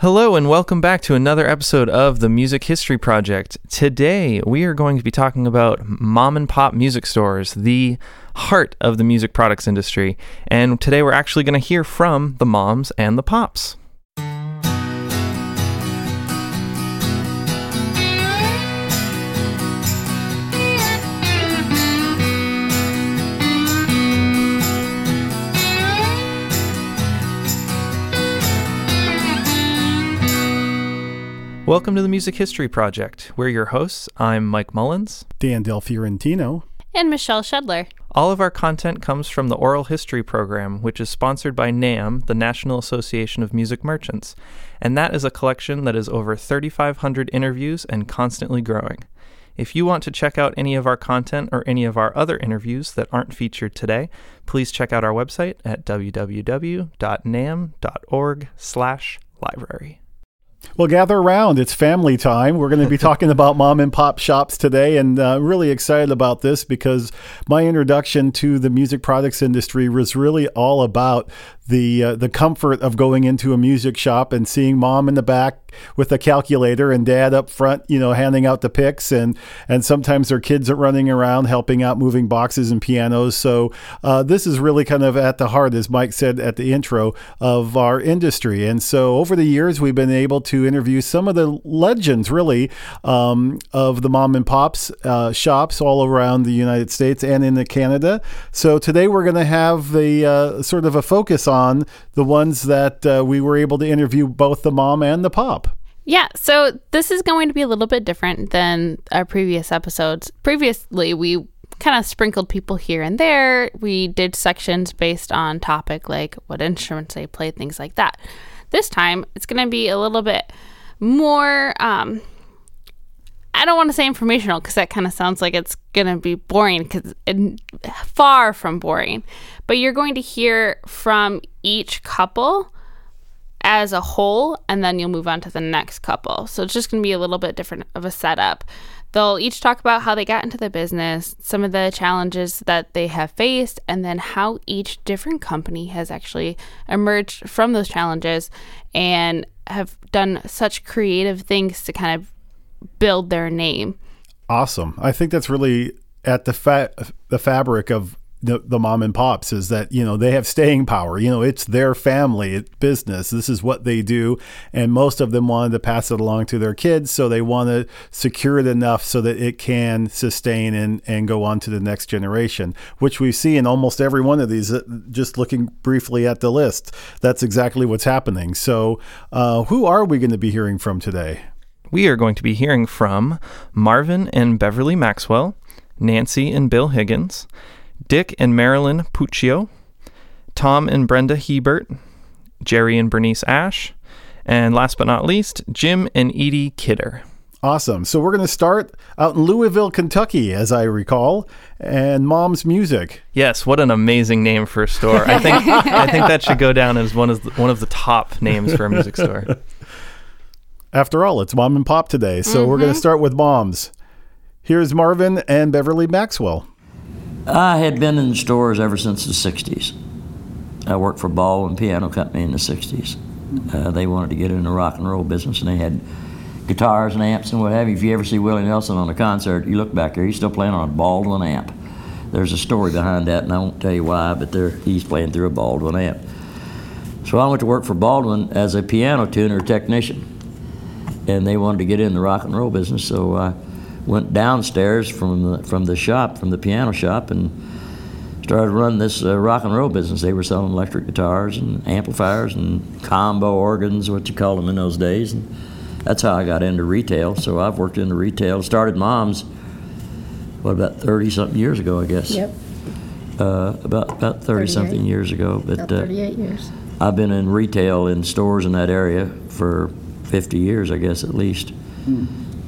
Hello, and welcome back to another episode of the Music History Project. Today, we are going to be talking about mom and pop music stores, the heart of the music products industry. And today, we're actually going to hear from the moms and the pops. Welcome to the Music History Project. We're your hosts. I'm Mike Mullins. Dan Del Fiorentino. And Michelle Shedler. All of our content comes from the Oral History Program, which is sponsored by NAMM, the National Association of Music Merchants. And that is a collection that is over 3,500 interviews and constantly growing. If you want to check out any of our content or any of our other interviews that aren't featured today, please check out our website at www.namm.org/library. Well, gather around. It's family time. We're going to be talking about mom and pop shops today, and uh, really excited about this because my introduction to the music products industry was really all about the uh, the comfort of going into a music shop and seeing mom in the back with a calculator and dad up front, you know, handing out the picks and and sometimes their kids are running around helping out moving boxes and pianos. So uh, this is really kind of at the heart, as Mike said at the intro, of our industry. And so over the years, we've been able to interview some of the legends, really, um, of the mom and pops uh, shops all around the United States and in Canada. So today we're going to have a uh, sort of a focus on on the ones that uh, we were able to interview both the mom and the pop. Yeah, so this is going to be a little bit different than our previous episodes. Previously, we kind of sprinkled people here and there. We did sections based on topic like what instruments they played, things like that. This time, it's going to be a little bit more um, I don't want to say informational because that kind of sounds like it's going to be boring because far from boring. But you're going to hear from each couple as a whole, and then you'll move on to the next couple. So it's just going to be a little bit different of a setup. They'll each talk about how they got into the business, some of the challenges that they have faced, and then how each different company has actually emerged from those challenges and have done such creative things to kind of build their name. Awesome. I think that's really at the fa- the fabric of the, the mom and pops is that you know they have staying power. You know it's their family business. This is what they do. And most of them wanted to pass it along to their kids so they want to secure it enough so that it can sustain and, and go on to the next generation which we see in almost every one of these uh, just looking briefly at the list. That's exactly what's happening. So uh, who are we going to be hearing from today we are going to be hearing from Marvin and Beverly Maxwell, Nancy and Bill Higgins, Dick and Marilyn Puccio, Tom and Brenda Hebert, Jerry and Bernice Ash, and last but not least, Jim and Ede Kidder. Awesome. So we're going to start out in Louisville, Kentucky, as I recall, and Mom's Music. Yes, what an amazing name for a store. I think I think that should go down as one of the, one of the top names for a music store. After all, it's mom and pop today, so mm-hmm. we're going to start with moms. Here's Marvin and Beverly Maxwell. I had been in stores ever since the 60s. I worked for Baldwin Piano Company in the 60s. Uh, they wanted to get in the rock and roll business, and they had guitars and amps and what have you. If you ever see Willie Nelson on a concert, you look back there, he's still playing on a Baldwin amp. There's a story behind that, and I won't tell you why, but there, he's playing through a Baldwin amp. So I went to work for Baldwin as a piano tuner technician and they wanted to get in the rock and roll business. So I went downstairs from the, from the shop, from the piano shop, and started running this uh, rock and roll business. They were selling electric guitars and amplifiers and combo organs, what you call them in those days. And that's how I got into retail. So I've worked in the retail. Started Mom's, what about thirty something years ago, I guess. Yep. Uh, about about thirty something years ago, but about thirty-eight uh, years. I've been in retail in stores in that area for 50 years, I guess, at least. Hmm.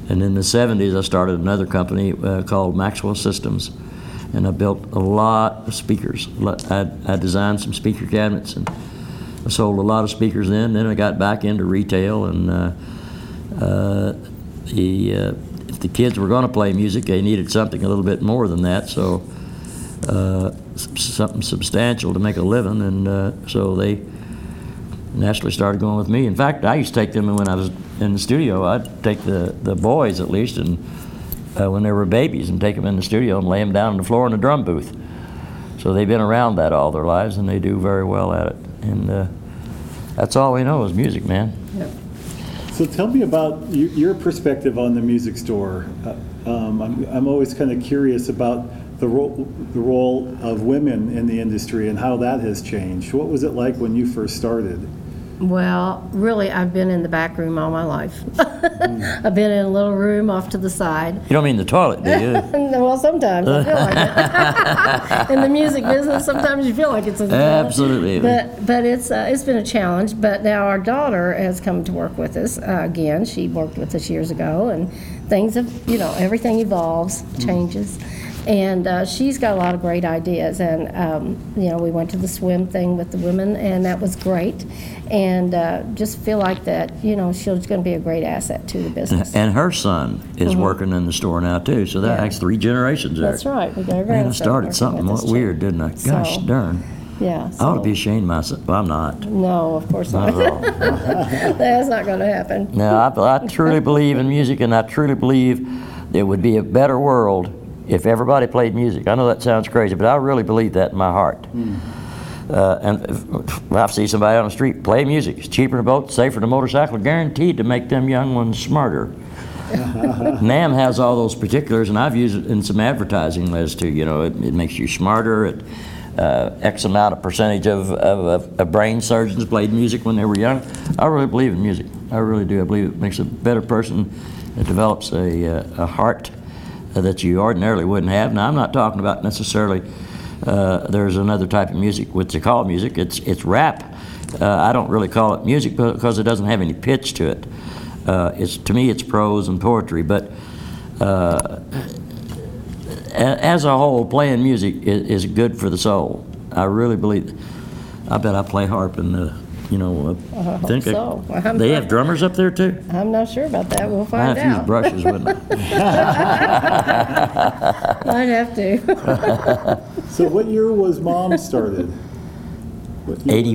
And in the 70s, I started another company uh, called Maxwell Systems, and I built a lot of speakers. I, I designed some speaker cabinets, and I sold a lot of speakers then. Then I got back into retail, and uh, uh, the uh, if the kids were going to play music, they needed something a little bit more than that. So uh, something substantial to make a living, and uh, so they naturally started going with me. In fact, I used to take them when I was in the studio. I'd take the, the boys at least, and uh, when they were babies, and take them in the studio and lay them down on the floor in the drum booth. So they've been around that all their lives, and they do very well at it. And uh, that's all we know is music, man. So tell me about y- your perspective on the music store. Uh, Um, I'm, I'm always kind of curious about the role, the role of women in the industry and how that has changed. What was it like when you first started? Well, really, I've been in the back room all my life. I've been in a little room off to the side. You don't mean the toilet, do you? Well, sometimes I feel like it. in the music business, sometimes you feel like it's a toilet. Absolutely. But but it's uh, it's been a challenge. But now our daughter has come to work with us uh, again. She worked with us years ago, and things have you know everything evolves, changes. And uh, she's got a lot of great ideas, and um, you know we went to the swim thing with the women, and that was great. And uh, just feel like that, you know, she's going to be a great asset to the business. And her son is working in the store now too, so that Mm-hmm. Yeah. makes three generations there. That's right. We got our Man, I started something us, weird, didn't I? Gosh So- darn. Yeah. I ought to be ashamed of myself. Well, I'm not. No, of course Not not. at all. That's not going to happen. No, I, I truly believe in music, and I truly believe there would be a better world if everybody played music. I know that sounds crazy, but I really believe that in my heart. Uh, and if, I see somebody on the street play music. It's cheaper than a boat, safer than a motorcycle, guaranteed to make them young ones smarter. NAMM has all those particulars, and I've used it in some advertising as to, you know, it, it makes you smarter. It, uh, X amount of percentage of, of, of, of brain surgeons played music when they were young. I really believe in music. I really do. I believe it makes a better person. It develops a, uh, a heart that you ordinarily wouldn't have. Now, I'm not talking about necessarily. Uh, there's another type of music which they call music. It's it's rap. Uh, I don't really call it music because it doesn't have any pitch to it. Uh, it's to me, it's prose and poetry. But uh, as a whole, playing music is, is good for the soul. I really believe. I bet I play harp and uh, you know. Uh, I hope think I- so. I'm they not- have drummers up there too. I'm not sure about that. We'll I find have to use out. brushes, wouldn't I? I'd have to. So what year was Mom started? What year? 80,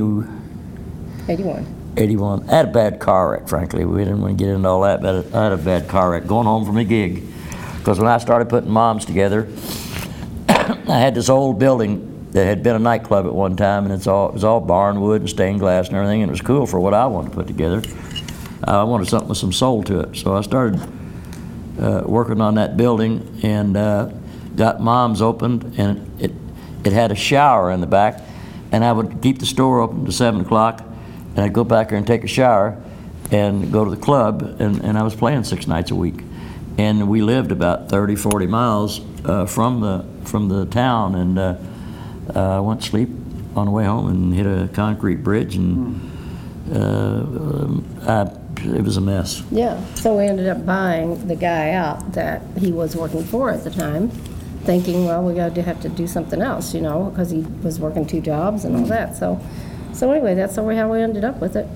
81. 81. I had a bad car wreck, frankly. We didn't want to get into all that, but I had a bad car wreck going home from a gig. Because when I started putting moms together, I had this old building that had been a nightclub at one time, and it's all, it was all barn wood and stained glass and everything, and it was cool for what I wanted to put together. I wanted something with some soul to it. So I started uh, working on that building and uh, got moms opened, and it, it had a shower in the back, and I would keep the store open to 7 o'clock, and I'd go back there and take a shower and go to the club, and, and I was playing six nights a week. And we lived about 30, 40 miles uh, from, the, from the town, and uh, I went to sleep on the way home and hit a concrete bridge, and uh, um, I, it was a mess. Yeah. So we ended up buying the guy out that he was working for at the time, thinking, well, we got to have to do something else, you know, because he was working two jobs and all that. So, so anyway, that's how we, how we ended up with it.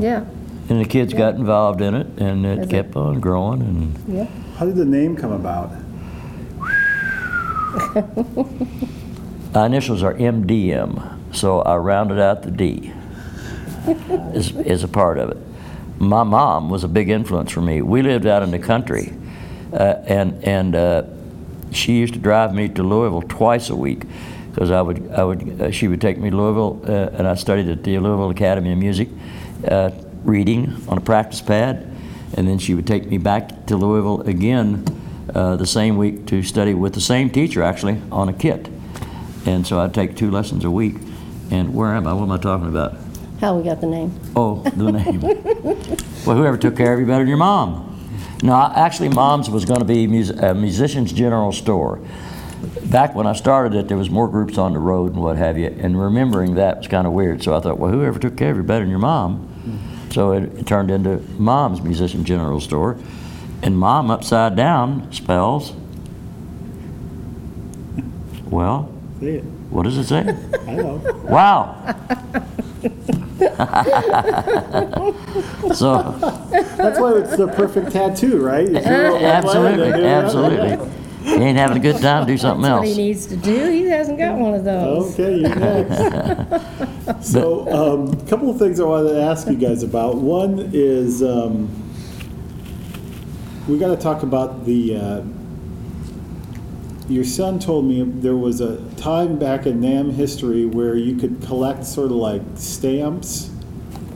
Yeah. And the kids got involved in it, and it Is it- kept on growing. And Yeah. How did the name come about? our initials are MDM, so I rounded out the D. is, is a part of it. My mom was a big influence for me. We lived out in the country, uh, and and uh, she used to drive me to Louisville twice a week because I would I would uh, she would take me to Louisville, uh, and I studied at the Louisville Academy of Music, uh, reading on a practice pad, and then she would take me back to Louisville again uh, the same week to study with the same teacher actually on a kit, and so I'd take two lessons a week. And where am I? What am I talking about? How we got the name. Oh, the name. well, whoever took care of you better than your mom. No, actually, mom's was going to be a musician's general store. Back when I started it, there was more groups on the road and what have you, and remembering that was kind of weird. So I thought, well, whoever took care of you better than your mom. So it, it turned into mom's musician general store, and mom upside down spells. Well, Say it. what does it say? I know. Wow. so That's why it's the perfect tattoo, right? You throw a red light absolutely, then do that. absolutely. If you ain't having a good time, do something That's what he else. needs to do. He hasn't got one of those. Okay, you know. so, um, a couple of things I wanted to ask you guys about. One is um, we got to talk about the. Uh, your son told me there was a time back in NAMM history where you could collect sort of like stamps.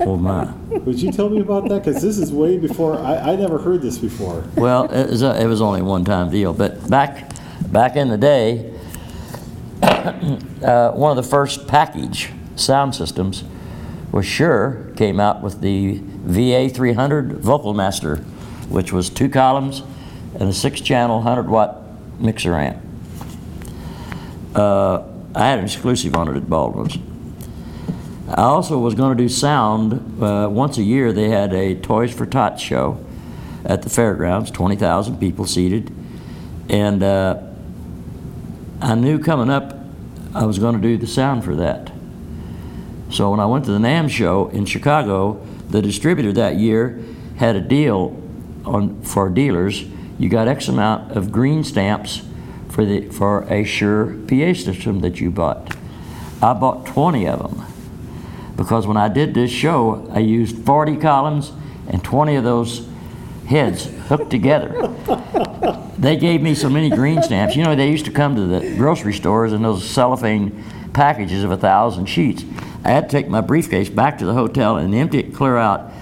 Oh my. Would you tell me about that? Because this is way before. I, I never heard this before. Well, it was, a, it was only one-time deal, but back back in the day, uh, one of the first package sound systems was Shure came out with the VA 300 Vocal Master, which was two columns and a six-channel 100-watt mixer amp. Uh, I had an exclusive on it at Baldwin's. I also was going to do sound. Uh, once a year, they had a Toys for Tots show at the fairgrounds, 20,000 people seated. And uh, I knew coming up I was going to do the sound for that. So when I went to the NAMM show in Chicago, the distributor that year had a deal on for dealers. You got X amount of green stamps for the for a Shure PA system that you bought. I bought 20 of them because when I did this show, I used 40 columns and 20 of those heads hooked together. They gave me so many green stamps. You know, they used to come to the grocery stores in those cellophane packages of a thousand sheets. I had to take my briefcase back to the hotel and empty it clear out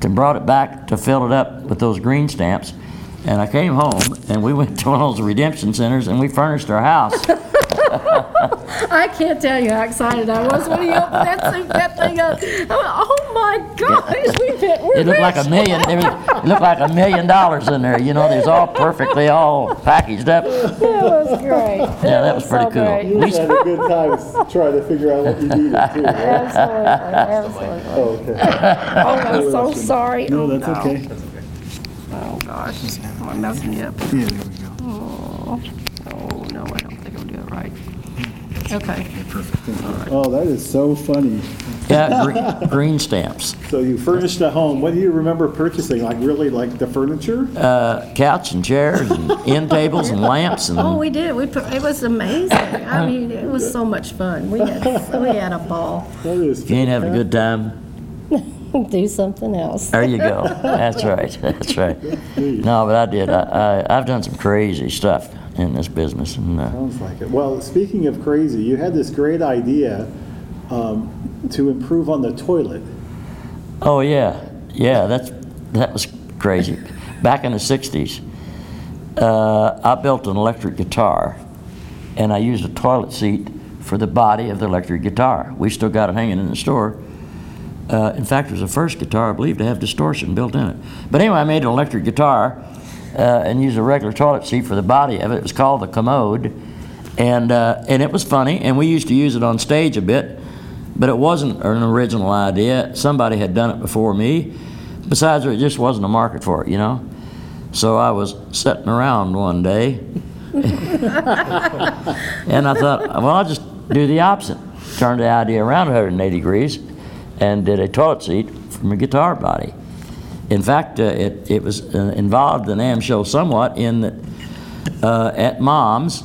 and brought it back to fill it up with those green stamps. And I came home and we went to one of those redemption centers and we furnished our house. I can't tell you how excited I was when he opened that, thing- that thing up. I went, oh my gosh, we've been, we're It looked like a million. There was, it looked like a million dollars in there. You know, there's all perfectly all packaged up. That was great. Yeah, that was pretty so cool. great. You had a good time trying to figure out what you needed too. right? Absolutely, absolutely. Oh, okay. Oh, I'm so sorry. No, Oh, that's okay. Oh, gosh. I'm messing you up. Yeah, there we go. Oh, oh, no, I don't think I'm doing it right. Okay. Perfect. Oh, that is so funny. Yeah, green, green stamps. So you furnished a home. What do you remember purchasing? Like really, like the furniture? Uh, couch and chairs and end tables and lamps and Oh, we did. We put, it was amazing. I mean, it was so much fun. We had, we had a ball. That is. if you ain't having a good time, Do something else. there you go. That's right. That's right. No, but I did. I, I, I've done some crazy stuff in this business, and uh, Sounds like it. Well, speaking of crazy, you had this great idea um, to improve on the toilet. Oh yeah, yeah. That's that was crazy. Back in the '60s, uh, I built an electric guitar, and I used a toilet seat for the body of the electric guitar. We still got it hanging in the store. Uh, in fact, it was the first guitar I believe to have distortion built in it. But anyway, I made an electric guitar uh, and used a regular toilet seat for the body of it. It was called the commode, and uh, and it was funny. And we used to use it on stage a bit, but it wasn't an original idea. Somebody had done it before me. Besides, there just wasn't a market for it, you know. So I was sitting around one day, and I thought, well, I'll just do the opposite. Turn the idea around 180 degrees, and did a toilet seat from a guitar body. In fact, uh, it, it was uh, involved the NAMM show somewhat in that uh, at Mom's,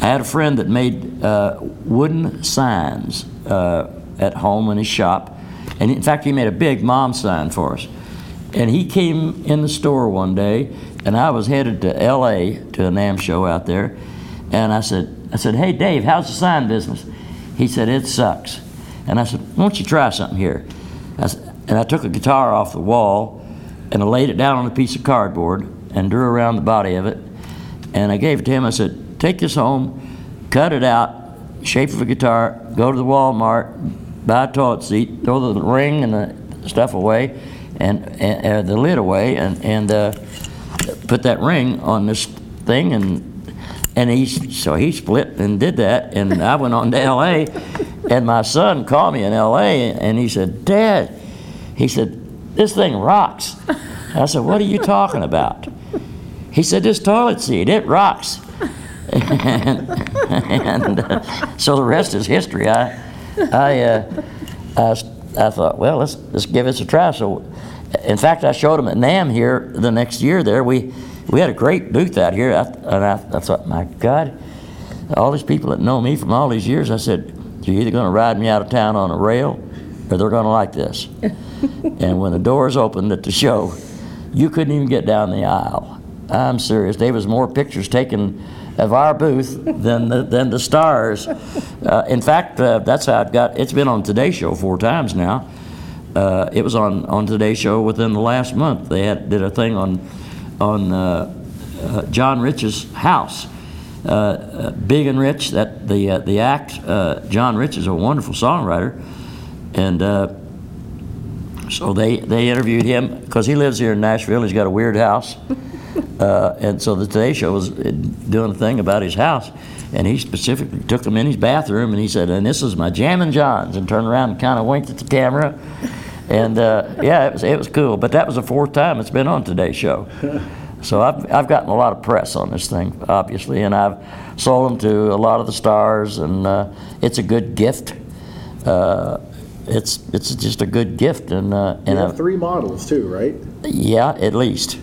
I had a friend that made uh, wooden signs uh, at home in his shop. And in fact, he made a big mom sign for us. And he came in the store one day, and I was headed to L.A. to a NAMM show out there. And I said, I said, hey, Dave, how's the sign business? He said, it sucks. And I said, why don't you try something here? I s- and I took a guitar off the wall, and I laid it down on a piece of cardboard and drew around the body of it. And I gave it to him. I said, take this home, cut it out, shape of a guitar, go to the Walmart, buy a toilet seat, throw the ring and the stuff away, and, and uh, the lid away, and, and uh, put that ring on this thing. And and he so he split and did that. And I went on to L.A. And my son called me in L.A. and he said, Dad, he said, this thing rocks. I said, what are you talking about? He said, this toilet seat, it rocks. and and uh, so the rest is history. I, I, uh, I, I thought, well, let's, let's give this a try. So, in fact, I showed him at NAMM here the next year there. We, we had a great booth out here, I, and I, I thought, my God, all these people that know me from all these years, I said, you're either going to ride me out of town on a rail, or they're going to like this. and when the doors opened at the show, you couldn't even get down the aisle. I'm serious. There was more pictures taken of our booth than the, than the stars. Uh, in fact, uh, that's how it got. It's been on Today Show four times now. Uh, it was on on Today Show within the last month. They had did a thing on on uh, uh, John Rich's house. Uh, uh, Big and Rich, that the uh, the act. Uh, John Rich is a wonderful songwriter, and uh, so they they interviewed him because he lives here in Nashville. He's got a weird house, uh, and so the Today Show was doing a thing about his house, and he specifically took him in his bathroom and he said, "And this is my Jammin' Johns," and turned around and kind of winked at the camera, and uh, yeah, it was it was cool. But that was the fourth time it's been on today's Show. So I've, I've gotten a lot of press on this thing, obviously, and I've sold them to a lot of the stars, and uh, it's a good gift. Uh, it's it's just a good gift, and uh, You and have uh, three models too, right? yeah, at least.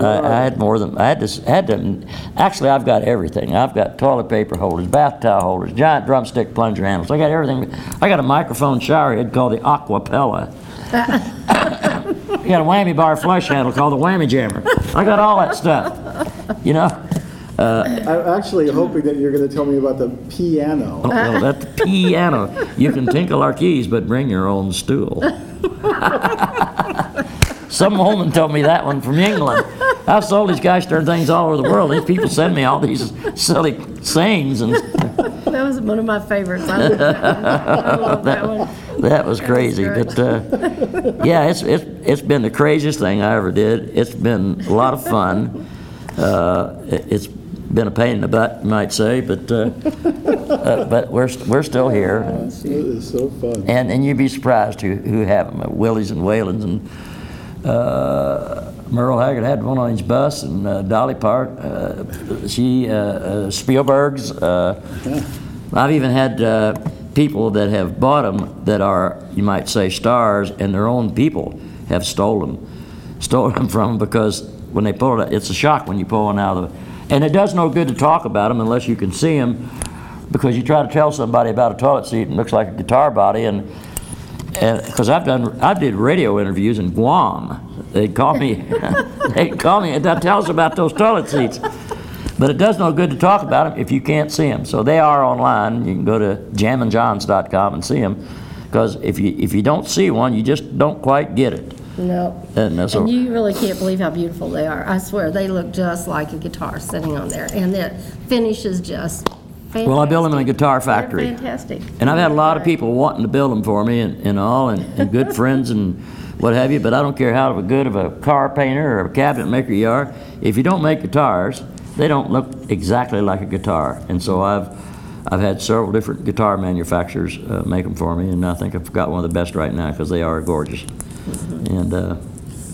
I, I had more than I had to had to. Actually, I've got everything. I've got toilet paper holders, bath towel holders, giant drumstick plunger handles. I got everything. I got a microphone shower head called the Aquapella. I got a whammy bar flush handle called the Whammy Jammer. I got all that stuff. You know. Uh, I'm actually hoping that you're going to tell me about the piano. Oh, well, that's the piano. You can tinkle our keys, but bring your own stool. Some woman told me that one from England. I've sold these guys darn things all over the world. These people send me all these silly sayings, and That was one of my favorites. I love that one. I love that one. that was crazy. great. But uh, yeah, it's, it's it's been the craziest thing I ever did. It's been a lot of fun. Uh, it- it's been a pain in the butt, you might say, but uh, uh, but we're st- we're still here. It is so fun. And, and you'd be surprised who, who have them, Willies and Waylons and uh, Merle Haggard had one on his bus and uh, Dolly Part, uh, she, uh, uh, Spielberg's. Uh, I've even had uh, people that have bought them that are, you might say, stars, and their own people have stolen stolen them from them because when they pull it, it's a shock when you pull one out of the. And it does no good to talk about them unless you can see them, because you try to tell somebody about a toilet seat and it looks like a guitar body, and because I've done, I did radio interviews in Guam. They'd call me, they'd call me, and tell us about those toilet seats. But it does no good to talk about them if you can't see them. So they are online. You can go to jamminjohns.com and see them. Because if you if you don't see one, you just don't quite get it. No. And that's And you really can't believe how beautiful they are. I swear, they look just like a guitar sitting on there. And the finish is just fantastic. Well, I build them in a guitar They're factory. fantastic. And I've had a lot of people wanting to build them for me and, and all, and, and good friends and what have you, but I don't care how good of a car painter or a cabinet maker you are. If you don't make guitars, they don't look exactly like a guitar. And so I've, I've had several different guitar manufacturers uh, make them for me, and I think I've got one of the best right now because they are gorgeous. And uh,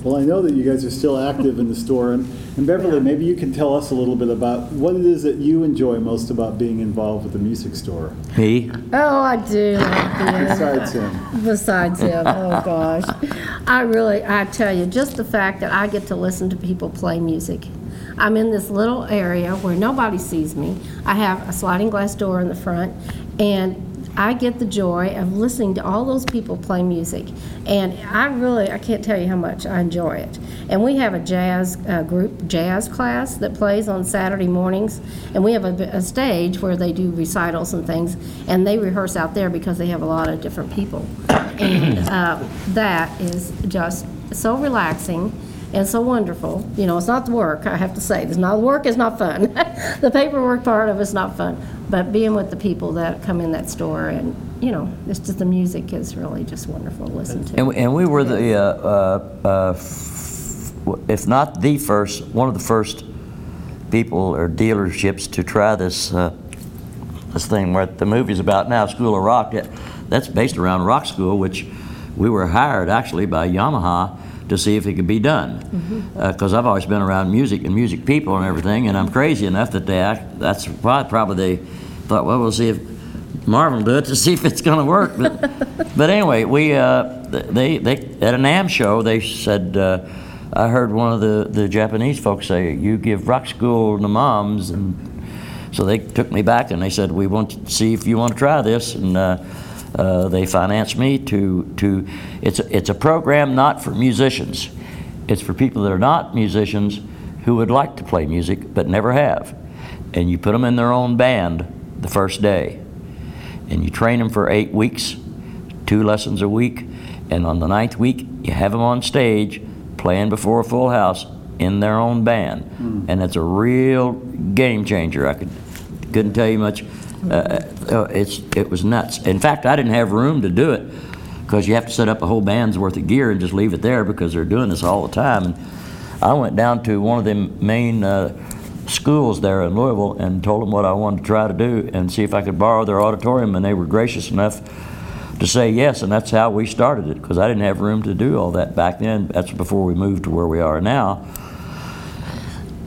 Well, I know that you guys are still active in the store, and, and Beverly, maybe you can tell us a little bit about what it is that you enjoy most about being involved with the music store, me, Oh, I do like besides him. besides him. Oh gosh, I really, I tell you, just the fact that I get to listen to people play music. I'm in this little area where nobody sees me. I have a sliding glass door in the front, and I get the joy of listening to all those people play music. And I really, I can't tell you how much I enjoy it. And we have a jazz uh, group, jazz class that plays on Saturday mornings, and we have a, a stage where they do recitals and things, and they rehearse out there because they have a lot of different people. And uh, that is just so relaxing and so wonderful. You know, it's not the work, I have to say. It's not, the work is not fun. the paperwork part of it's not fun. But being with the people that come in that store and, you know, it's just the music is really just wonderful to listen to. and, and we were the, uh, uh, uh, f- if not the first, one of the first people or dealerships to try this uh, this thing where the movie's about now, School of Rock. That, that's based around Rock School, which we were hired actually by Yamaha to see if it could be done. Because I've always been around music and music people and everything, and I'm crazy enough that they act, that's why probably they thought, well, we'll see if Marvin will do it to see if it's going to work. But, but anyway, we uh, they they at a NAMM show they said. Uh, I heard one of the, the Japanese folks say, "You give rock school to moms," and so they took me back and they said, "We want to see if you want to try this." And uh, uh, they financed me to to. It's a, it's a program not for musicians. It's for people that are not musicians who would like to play music but never have. And you put them in their own band the first day, and you train them for eight weeks, two lessons a week, and on the ninth week you have them on stage playing before a full house in their own band, and it's a real game changer. I could couldn't tell you much. Uh, uh, it's it was nuts. In fact, I didn't have room to do it because you have to set up a whole band's worth of gear and just leave it there because they're doing this all the time. And I went down to one of the main uh, schools there in Louisville and told them what I wanted to try to do and see if I could borrow their auditorium, and they were gracious enough to say yes, and that's how we started it because I didn't have room to do all that back then. That's before we moved to where we are now.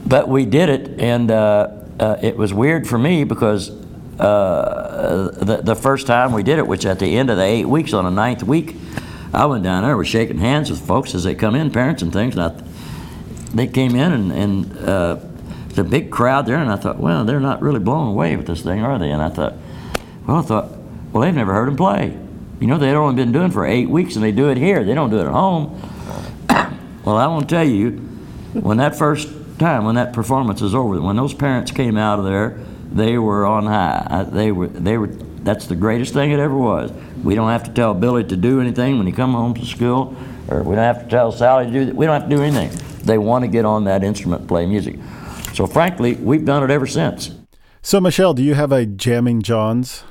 But we did it, and uh, uh, it was weird for me because uh, the, the first time we did it, which at the end of the eight weeks, on the ninth week, I went down there, was shaking hands with folks as they come in, parents and things, and I, they came in and, and uh, the big crowd there, and I thought, well, they're not really blown away with this thing, are they? And I thought, well, I thought, well, they've never heard him play. You know, they'd only been doing for eight weeks, and they do it here. They don't do it at home. well, I won't tell you, when that first time, when that performance was over, when those parents came out of there, they were on high. They were, they were. That's the greatest thing it ever was. We don't have to tell Billy to do anything when he come home from school, or we don't have to tell Sally to do. that. We don't have to do anything. They want to get on that instrument, play music. So frankly, we've done it ever since. So, Michelle, do you have a Jammin' Johns?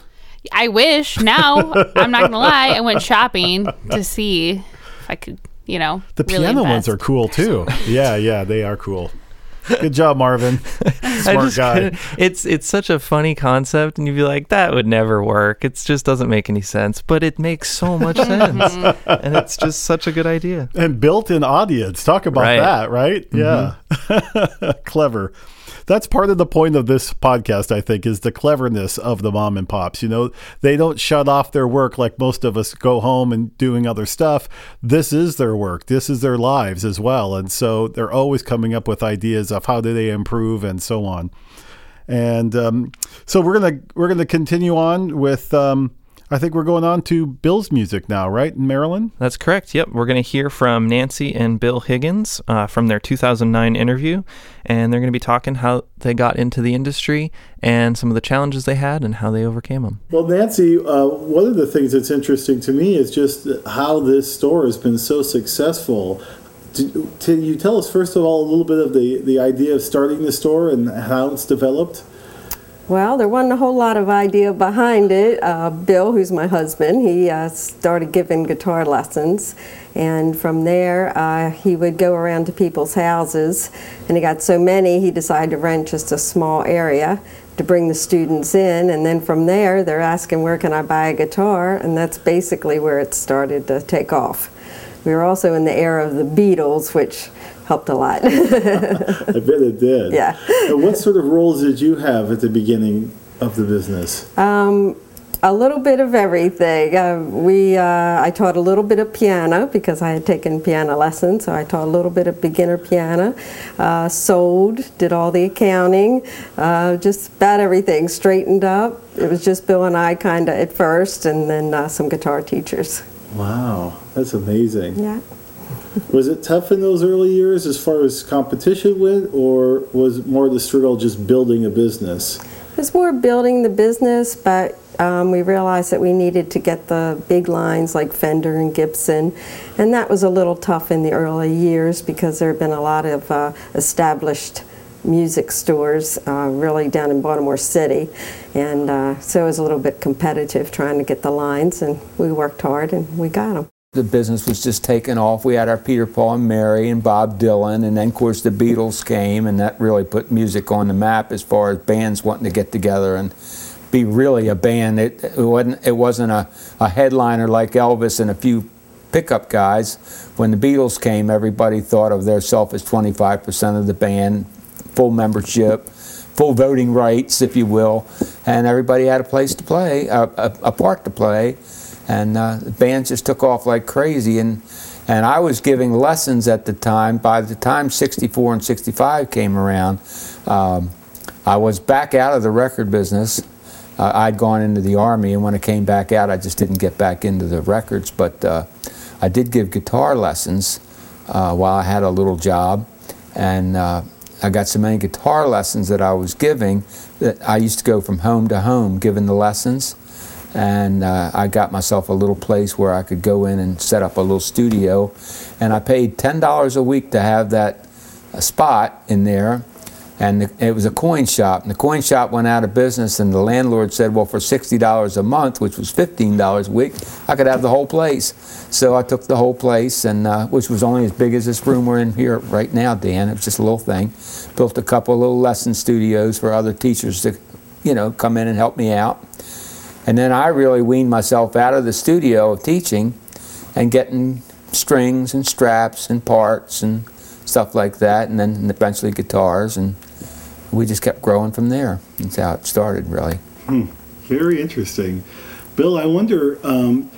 I wish now. I'm not gonna lie. I went shopping to see if I could, you know, The really piano invest. ones are cool too. yeah, yeah, they are cool. Good job, Marvin. Smart just guy. It's it's such a funny concept, and you'd be like, that would never work. It just doesn't make any sense, but it makes so much sense, and it's just such a good idea. And built-in audience. Talk about Right. that, right? Mm-hmm. Yeah. Clever. That's part of the point of this podcast, I think, is the cleverness of the mom and pops. You know, they don't shut off their work like most of us go home and doing other stuff. This is their work. This is their lives as well. And so they're always coming up with ideas of how do they improve and so on. And um, so we're gonna we're gonna continue on with um, I think we're going on to Bill's music now, right, in Maryland? That's correct. Yep. We're going to hear from Nancy and Bill Higgins uh, from their 2009 interview, and they're going to be talking how they got into the industry and some of the challenges they had and how they overcame them. Well, Nancy, uh, one of the things that's interesting to me is just how this store has been so successful. Can you tell us, first of all, a little bit of the, the idea of starting the store and how it's developed? Well, there wasn't a whole lot of idea behind it. Uh, Bill, who's my husband, he uh, started giving guitar lessons, and from there uh, he would go around to people's houses, and he got so many he decided to rent just a small area to bring the students in, and then from there they're asking where can I buy a guitar, and that's basically where it started to take off. We were also in the era of the Beatles, which helped a lot. I bet it did. Yeah. What sort of roles did you have at the beginning of the business? Um, a little bit of everything. Uh, we, uh, I taught a little bit of piano because I had taken piano lessons, so I taught a little bit of beginner piano. Uh, sold, did all the accounting, uh, just about everything. Straightened up. It was just Bill and I kind of at first, and then uh, some guitar teachers. Wow, that's amazing. Yeah. Was it tough in those early years as far as competition went, or was more the struggle just building a business? It was more building the business, but um, we realized that we needed to get the big lines like Fender and Gibson, and that was a little tough in the early years because there had been a lot of uh, established music stores uh, really down in Baltimore City, and uh, so it was a little bit competitive trying to get the lines, and we worked hard and we got them. The business was just taking off. We had our Peter, Paul, and Mary, and Bob Dylan, and then of course the Beatles came, and that really put music on the map as far as bands wanting to get together and be really a band. It, it wasn't it wasn't a, a headliner like Elvis and a few pickup guys. When the Beatles came, everybody thought of themselves as 25% of the band, full membership, full voting rights, if you will, and everybody had a place to play, a, a, a part to play and uh, the bands just took off like crazy. And And I was giving lessons at the time. By the time 64 and 65 came around, um, I was back out of the record business. Uh, I'd gone into the Army, and when I came back out, I just didn't get back into the records. But uh, I did give guitar lessons uh, while I had a little job. And uh, I got so many guitar lessons that I was giving that I used to go from home to home giving the lessons and uh, I got myself a little place where I could go in and set up a little studio, and I paid ten dollars a week to have that uh, spot in there, and the, it was a coin shop. And the coin shop went out of business, and the landlord said, "Well, for sixty dollars a month, which was fifteen dollars a week, I could have the whole place." So I took the whole place, and uh, which was only as big as this room we're in here right now, Dan. It was just a little thing. Built a couple little lesson studios for other teachers to, you know, come in and help me out and then I really weaned myself out of the studio of teaching and getting strings and straps and parts and stuff like that, and then eventually guitars, and we just kept growing from there. That's how it started, really. Hmm. Very interesting. Bill, I wonder, um,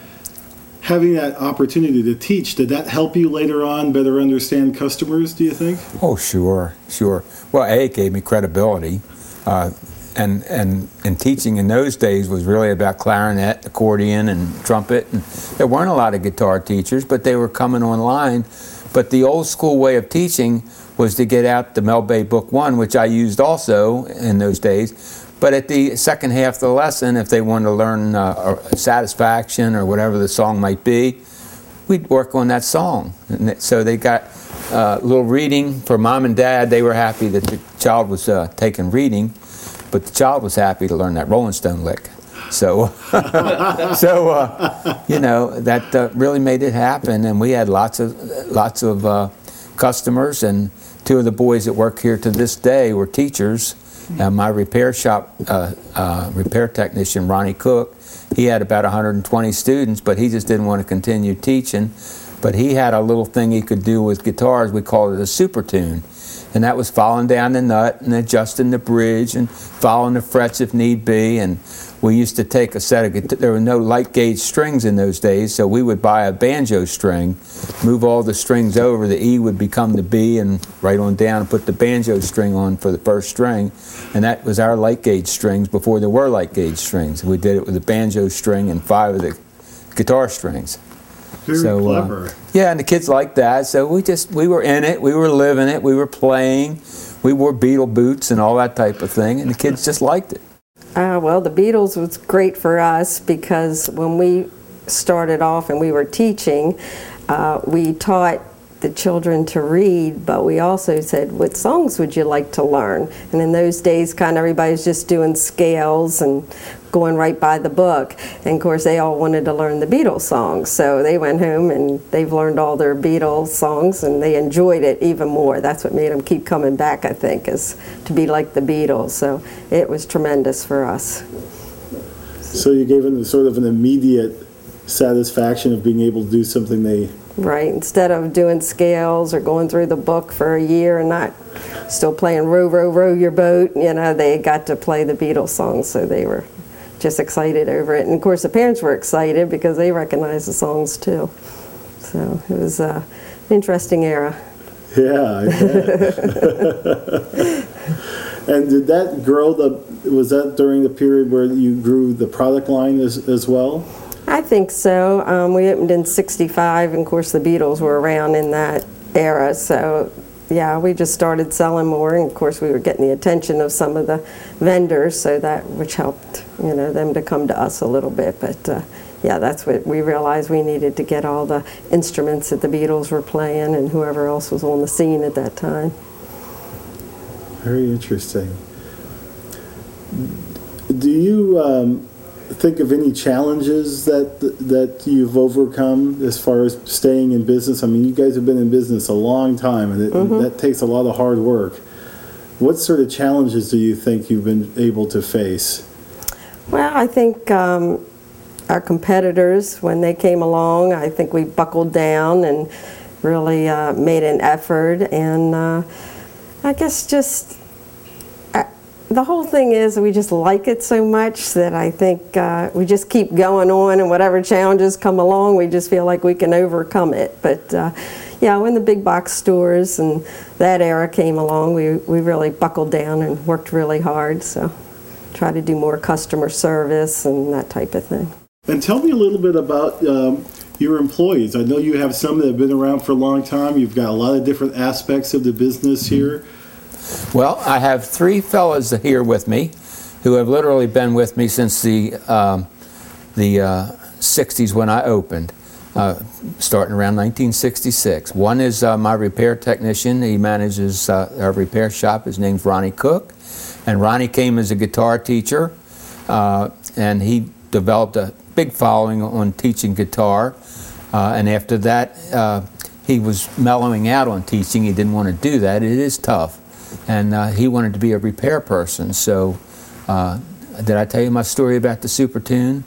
having that opportunity to teach, did that help you later on better understand customers, do you think? Oh, sure, sure. Well, A, it gave me credibility. Uh, and and and teaching in those days was really about clarinet, accordion, and trumpet. And there weren't a lot of guitar teachers, but they were coming online. But the old school way of teaching was to get out the Mel Bay Book One, which I used also in those days. But at the second half of the lesson, if they wanted to learn uh, Satisfaction or whatever the song might be, we'd work on that song. And so they got a uh, little reading for mom and dad. They were happy that the child was uh, taking reading but the child was happy to learn that Rolling Stone lick. So, so uh, you know that uh, really made it happen, and we had lots of lots of uh, customers, and two of the boys that work here to this day were teachers. Uh, my repair shop uh, uh, repair technician Ronnie Cook, he had about 120 students, but he just didn't want to continue teaching. But he had a little thing he could do with guitars. We called it a super tune and that was falling down the nut and adjusting the bridge and following the frets if need be. And we used to take a set of there were no light gauge strings in those days, so we would buy a banjo string, move all the strings over, the E would become the B, and right on down and put the banjo string on for the first string, and that was our light gauge strings before there were light gauge strings. We did it with a banjo string and five of the guitar strings. Very so, uh, clever. Uh, yeah, and the kids liked that. So we just we were in it, we were living it, we were playing, we wore Beatle boots and all that type of thing, and the kids just liked it. Uh, well, the Beatles was great for us because when we started off and we were teaching, uh, we taught the children to read, but we also said, what songs would you like to learn? And in those days, kind of everybody's just doing scales and going right by the book. And of course, they all wanted to learn the Beatles songs. So they went home and they've learned all their Beatles songs and they enjoyed it even more. That's what made them keep coming back, I think, is to be like the Beatles. So it was tremendous for us. So you gave them sort of an immediate satisfaction of being able to do something they Right, instead of doing scales or going through the book for a year and not still playing row, row, row your boat, you know, they got to play the Beatles songs, so they were just excited over it. And of course, the parents were excited because they recognized the songs too. So it was uh, an interesting era. Yeah, and did that grow the? Was that during the period where you grew the product line as, as well? I think so. Um, we opened in 65, and of course, the Beatles were around in that era. So, yeah, we just started selling more, and of course, we were getting the attention of some of the vendors, so that which helped, you know, them to come to us a little bit. But uh, yeah, that's what we realized we needed to get all the instruments that the Beatles were playing and whoever else was on the scene at that time. Very interesting. Do you um, think of any challenges that that you've overcome as far as staying in business? I mean, you guys have been in business a long time, and it, mm-hmm. that takes a lot of hard work. What sort of challenges do you think you've been able to face? Well, I think um, our competitors, when they came along, I think we buckled down and really uh, made an effort, and uh, I guess just the whole thing is we just like it so much that I think uh, we just keep going on, and whatever challenges come along, we just feel like we can overcome it. But uh, yeah, when the big box stores and that era came along, we, we really buckled down and worked really hard. So try to do more customer service and that type of thing. And tell me a little bit about um, your employees. I know you have some that have been around for a long time. You've got a lot of different aspects of the business here. Well, I have three fellows here with me who have literally been with me since the, um, the uh, 60s when I opened, uh, starting around 1966. One is uh, my repair technician. He manages uh, our repair shop. His name's Ronnie Cook. And Ronnie came as a guitar teacher, uh, and he developed a big following on teaching guitar. Uh, and after that, he was mellowing out on teaching. He didn't want to do that. It is tough and uh, he wanted to be a repair person. So, uh, did I tell you my story about the Super Tune?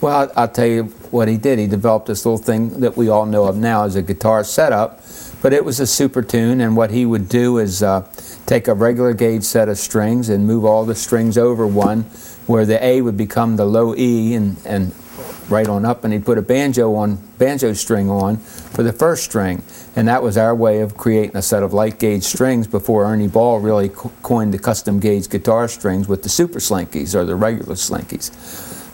Well, I'll, I'll, tell you what he did. He developed this little thing that we all know of now as a guitar setup, but it was a Super Tune, and what he would do is uh, take a regular gauge set of strings and move all the strings over one, where the A would become the low E, and, and right on up, and he'd put a banjo on banjo string on for the first string, and that was our way of creating a set of light gauge strings before Ernie Ball really co coined the custom gauge guitar strings with the super slinkies or the regular slinkies.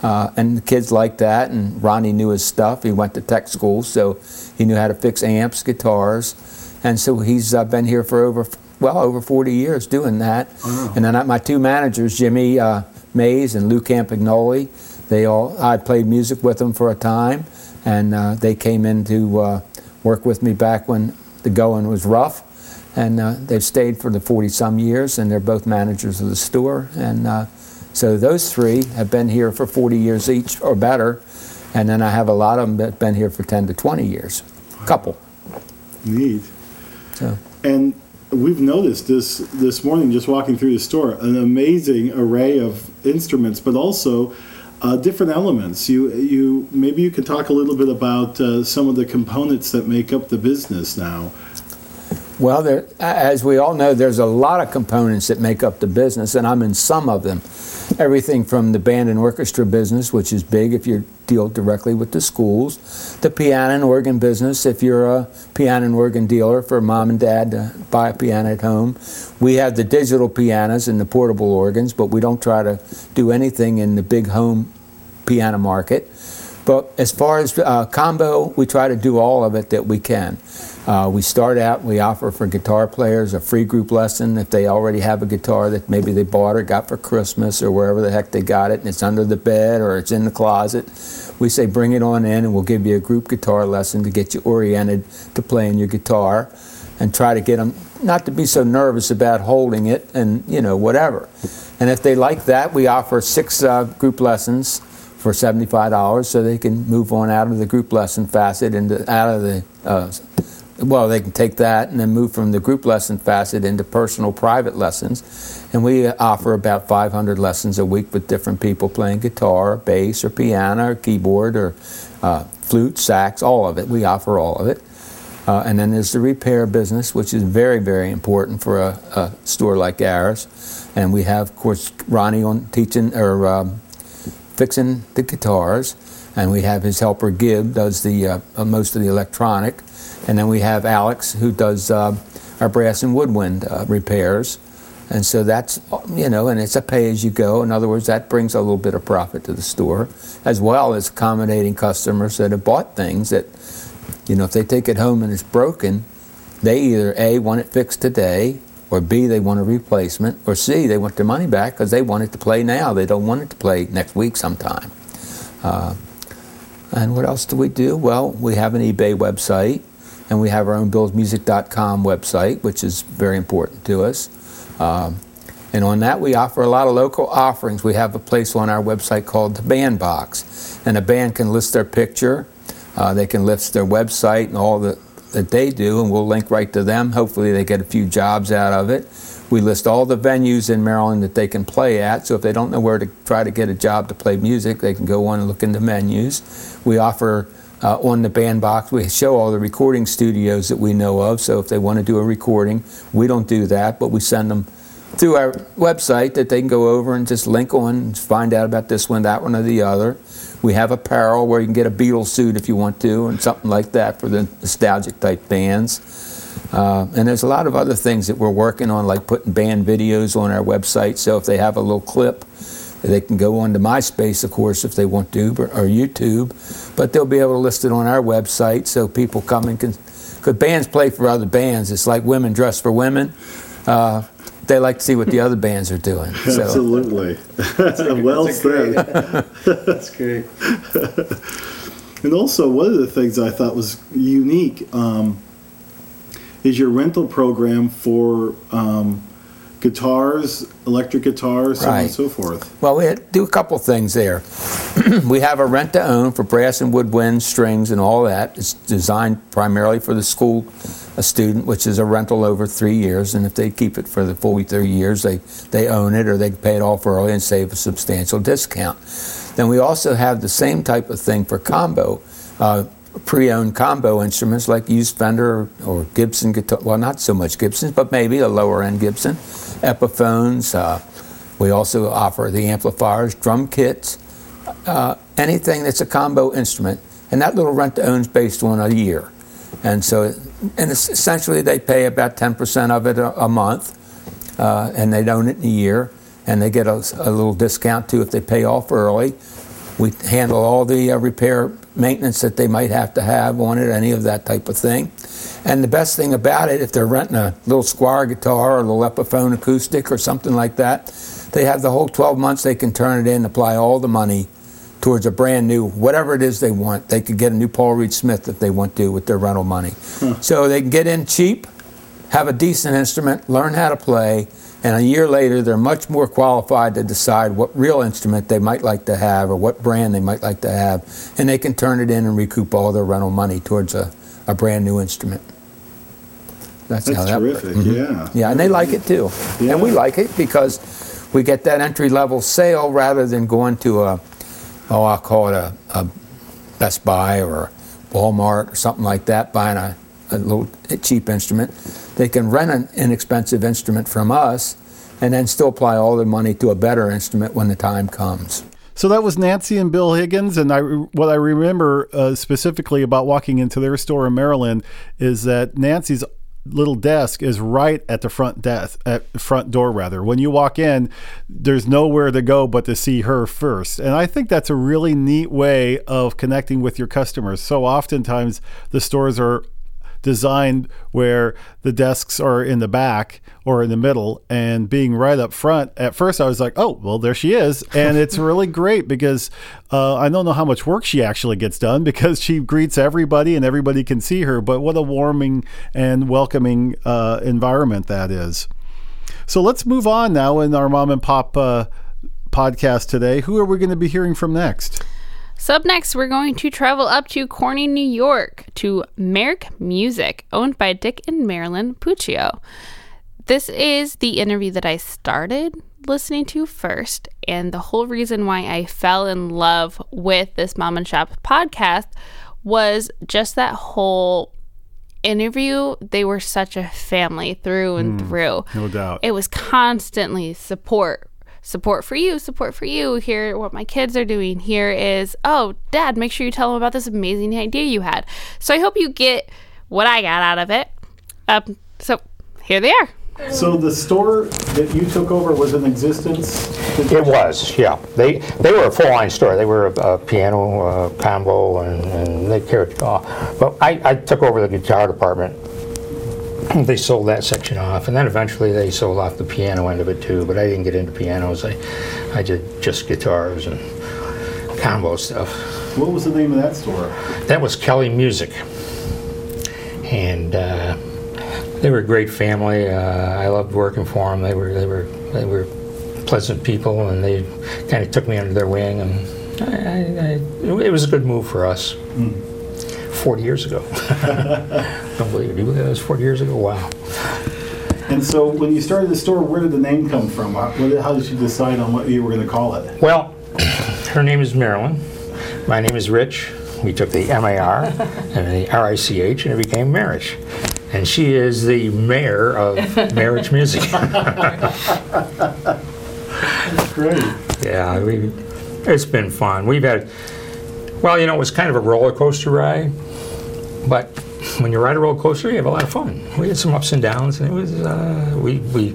Uh, and the kids liked that, and Ronnie knew his stuff. He went to tech school, so he knew how to fix amps, guitars, and so he's uh, been here for over well over 40 years doing that. Wow. And then my two managers, Jimmy uh, Mays and Lou Campagnoli, they all I played music with them for a time, and uh, they came in to uh, work with me back when the going was rough. And uh, they've stayed for the 40 some years, and they're both managers of the store. And uh, so those three have been here for 40 years each or better. And then I have a lot of them that have been here for 10 to 20 years. a Couple. Neat. So. And we've noticed this this morning just walking through the store an amazing array of instruments, but also uh, different elements. You, you maybe you could talk a little bit about uh, some of the components that make up the business now. Well, there, as we all know, there's a lot of components that make up the business, and I'm in some of them. Everything from the band and orchestra business, which is big if you deal directly with the schools, the piano and organ business, if you're a piano and organ dealer for mom and dad to buy a piano at home. We have the digital pianos and the portable organs, but we don't try to do anything in the big home piano market. But as far as uh, combo, we try to do all of it that we can. Uh, we start out, we offer for guitar players a free group lesson if they already have a guitar that maybe they bought or got for Christmas or wherever the heck they got it and it's under the bed or it's in the closet. We say bring it on in and we'll give you a group guitar lesson to get you oriented to playing your guitar and try to get them not to be so nervous about holding it and you know whatever. And if they like that, we offer six uh, group lessons for $75 so they can move on out of the group lesson facet into out of the uh, well, they can take that and then move from the group lesson facet into personal private lessons. And we offer about 500 lessons a week with different people playing guitar, bass, or piano, or keyboard, or uh, flute, sax, all of it. We offer all of it. Uh, and then there's the repair business, which is very, very important for a, a store like ours. And we have, of course, Ronnie on teaching or um, fixing the guitars, and we have his helper Gib does the uh, most of the electronic and then we have Alex who does uh, our brass and woodwind uh, repairs. And so that's, you know, and it's a pay as you go. In other words, that brings a little bit of profit to the store, as well as accommodating customers that have bought things that, you know, if they take it home and it's broken, they either A, want it fixed today, or B, they want a replacement, or C, they want their money back because they want it to play now. They don't want it to play next week sometime. Uh, and what else do we do? Well, we have an eBay website and we have our own billsmusic.com website, which is very important to us. Um, and on that, we offer a lot of local offerings. We have a place on our website called the Band Box, and a band can list their picture, uh, they can list their website and all the, that they do, and we'll link right to them. Hopefully, they get a few jobs out of it. We list all the venues in Maryland that they can play at, so if they don't know where to try to get a job to play music, they can go on and look in the menus. We offer uh, on the band box. We show all the recording studios that we know of. So if they want to do a recording, we don't do that, but we send them through our website that they can go over and just link on and find out about this one, that one, or the other. We have apparel where you can get a Beatles suit if you want to, and something like that for the nostalgic type bands. Uh, and there's a lot of other things that we're working on, like putting band videos on our website. So if they have a little clip, they can go onto MySpace, of course, if they want to, or YouTube. But they'll be able to list it on our website so people come and can. Because bands play for other bands. It's like women dress for women. Uh, they like to see what the other bands are doing. So. Absolutely. well That's said. great. That's great. And also, one of the things I thought was unique um, is your rental program for um, guitars, electric guitars, so on and so forth. Well, we do a couple things there. we have a rent to own for brass and woodwind, strings, and all that. It's designed primarily for the school a student, which is a rental over three years. And if they keep it for the full three years, they, they own it or they pay it off early and save a substantial discount. Then we also have the same type of thing for combo. Uh, pre-owned combo instruments like used Fender or Gibson guitar. Well, not so much Gibson, but maybe a lower end Gibson. Epiphones. Uh, we also offer the amplifiers, drum kits, uh, anything that's a combo instrument. And that little rent to own is based on a year. And so, and essentially they pay about 10% of it a, a month, uh, and they own it in a year, and they get a, a little discount too if they pay off early. We handle all the uh, repair maintenance that they might have to have on it, any of that type of thing. And the best thing about it, if they're renting a little Squier guitar or a little Epiphone acoustic or something like that, they have the whole 12 months they can turn it in, apply all the money towards a brand new, whatever it is they want. They could get a new Paul Reed Smith if they want to with their rental money. Hmm. So they can get in cheap, have a decent instrument, learn how to play, and a year later they're much more qualified to decide what real instrument they might like to have or what brand they might like to have, and they can turn it in and recoup all their rental money towards a, a brand new instrument. That's, how That's that works. terrific, mm-hmm. yeah. Yeah, and they like it too. And we like it because we get that entry level sale rather than going to a, oh, I'll call it a, a Best Buy or Walmart or something like that, buying a, a little cheap instrument. They can rent an inexpensive instrument from us and then still apply all their money to a better instrument when the time comes. So that was Nancy and Bill Higgins, and I what I remember uh, specifically about walking into their store in Maryland is that Nancy's little desk is right at the front desk at front door rather. When you walk in there's nowhere to go but to see her first. And i think that's a really neat way of connecting with your customers. So oftentimes the stores are designed where the desks are in the back or in the middle and being right up front at first i was like oh well there she is. And it's really great because uh, i don't know how much work she actually gets done because she greets everybody and everybody can see her but what a warming and welcoming uh, environment that is. So let's move on now in our mom and pop uh, podcast today. Who are we going to be hearing from next So up next, we're going to travel up to Corning, New York, to Marich Music, owned by Dick and Marilyn Puccio. This is the interview that I started listening to first, and the whole reason why I fell in love with this Mom and Shop podcast was just that whole interview. They were such a family through and hmm, through. no doubt It was constantly support. Support for you, support for you. Here, what my kids are doing. Here is, oh, dad, make sure you tell them about this amazing idea you had. So I hope you get what I got out of it. Um, so here they are. so the store that you took over was in existence It was, yeah. They they were a full line store. They were a, a piano uh, combo, and, and they carried it off. But I, I took over the guitar department. They sold that section off, and then eventually they sold off the piano end of it too. But I didn't get into pianos. I I did just guitars and combo stuff. what was the name of that store That was Kelly Music, and uh, they were a great family. Uh, I loved working for them. They were they were they were pleasant people, and they kind of took me under their wing, and I, I, I, it was a good move for us. Forty years ago, don't believe it. Do you believe that was forty years ago? Wow. And so, when you started the store, where did the name come from? How, did you decide on what you were going to call it? Well, her name is Marilyn. My name is Rich. We took the M-A-R and the R-I-C-H, and it became Marich. and she is the mayor of Marich Music. That's great. Yeah, we, it's been fun. We've had, well, you know, it was kind of a roller coaster ride, but when you ride a roller coaster, you have a lot of fun. We had some ups and downs, and it was, uh, we, we,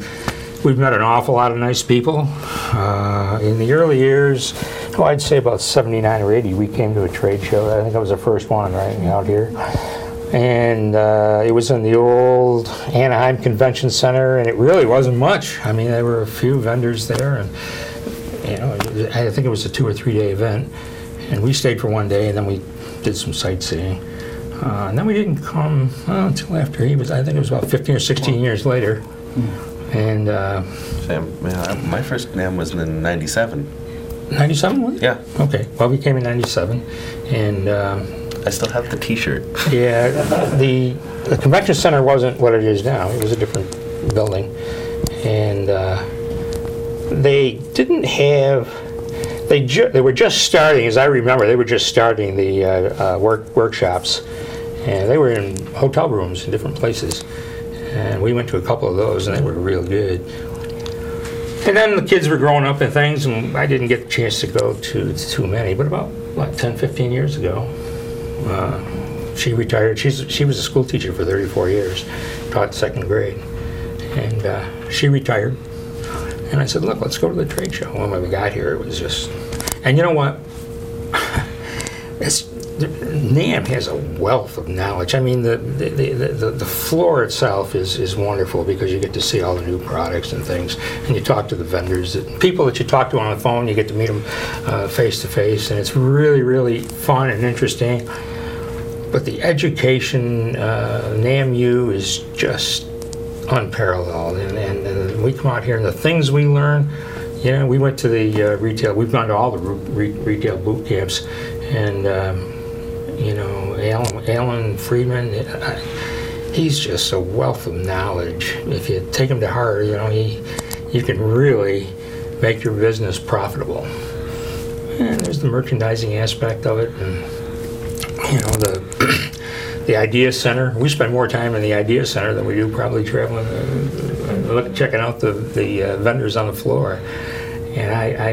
we've met an awful lot of nice people. Uh, in the early years, oh, I'd say about 79 or 80, we came to a trade show. I think that was the first one, right, out here. And uh, it was in the old Anaheim Convention Center, and it really wasn't much. I mean, there were a few vendors there, and you know, I think it was a two or three day event, and we stayed for one day, and then we did some sightseeing. Uh, and then we didn't come uh, until after he was, I think it was about 15 or 16 years later. And uh, Sam, yeah, my first NAMM was in 97. 97 was it? Yeah. Okay, well, we came in 97, and um, I still have the t shirt. yeah, the, the convention center wasn't what it is now, it was a different building. And uh, they didn't have, they, ju- they were just starting, as I remember, they were just starting the uh, uh, work workshops. And they were in hotel rooms in different places. And we went to a couple of those, and they were real good. And then the kids were growing up and things, and I didn't get the chance to go to too many. But about like 10, 15 years ago, uh, she retired. She's, she was a school teacher for 34 years, taught second grade. And uh, she retired. And I said, look, let's go to the trade show. When we got here, it was just, and you know what? It's, NAMM has a wealth of knowledge. I mean, the, the, the, the, floor itself is, is wonderful because you get to see all the new products and things, and you talk to the vendors. The people that you talk to on the phone, you get to meet them uh, face to face, and it's really, really fun and interesting. But the education, uh, NAMM U is just unparalleled, and, and, and we come out here and the things we learn. You know, we went to the uh, retail. We've gone to all the re- retail boot camps, and um, you know, Alan, Alan Friedman. uh, He's just a wealth of knowledge. If you take him to heart, you know, he, you can really make your business profitable. And there's the merchandising aspect of it, and you know the the idea center. We spend more time in the idea center than we do probably traveling, uh, look, checking out the the uh, vendors on the floor. And I, I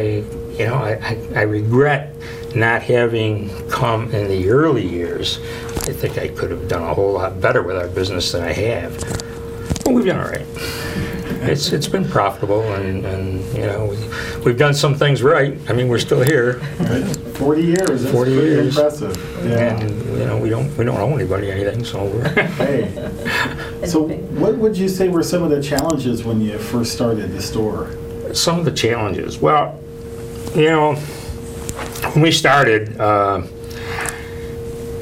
you know, I, I, I regret not having come in the early years. I think I could have done a whole lot better with our business than I have. But we've done all right. It's it's been profitable, and, and you know we, we've done some things right. I mean, we're still here, 40 years. That's 40 pretty years. impressive. Yeah. and you know we don't we don't owe anybody anything, so we're. Hey. So, what would you say were some of the challenges when you first started the store? some of the challenges. Well, you know, when we started, uh,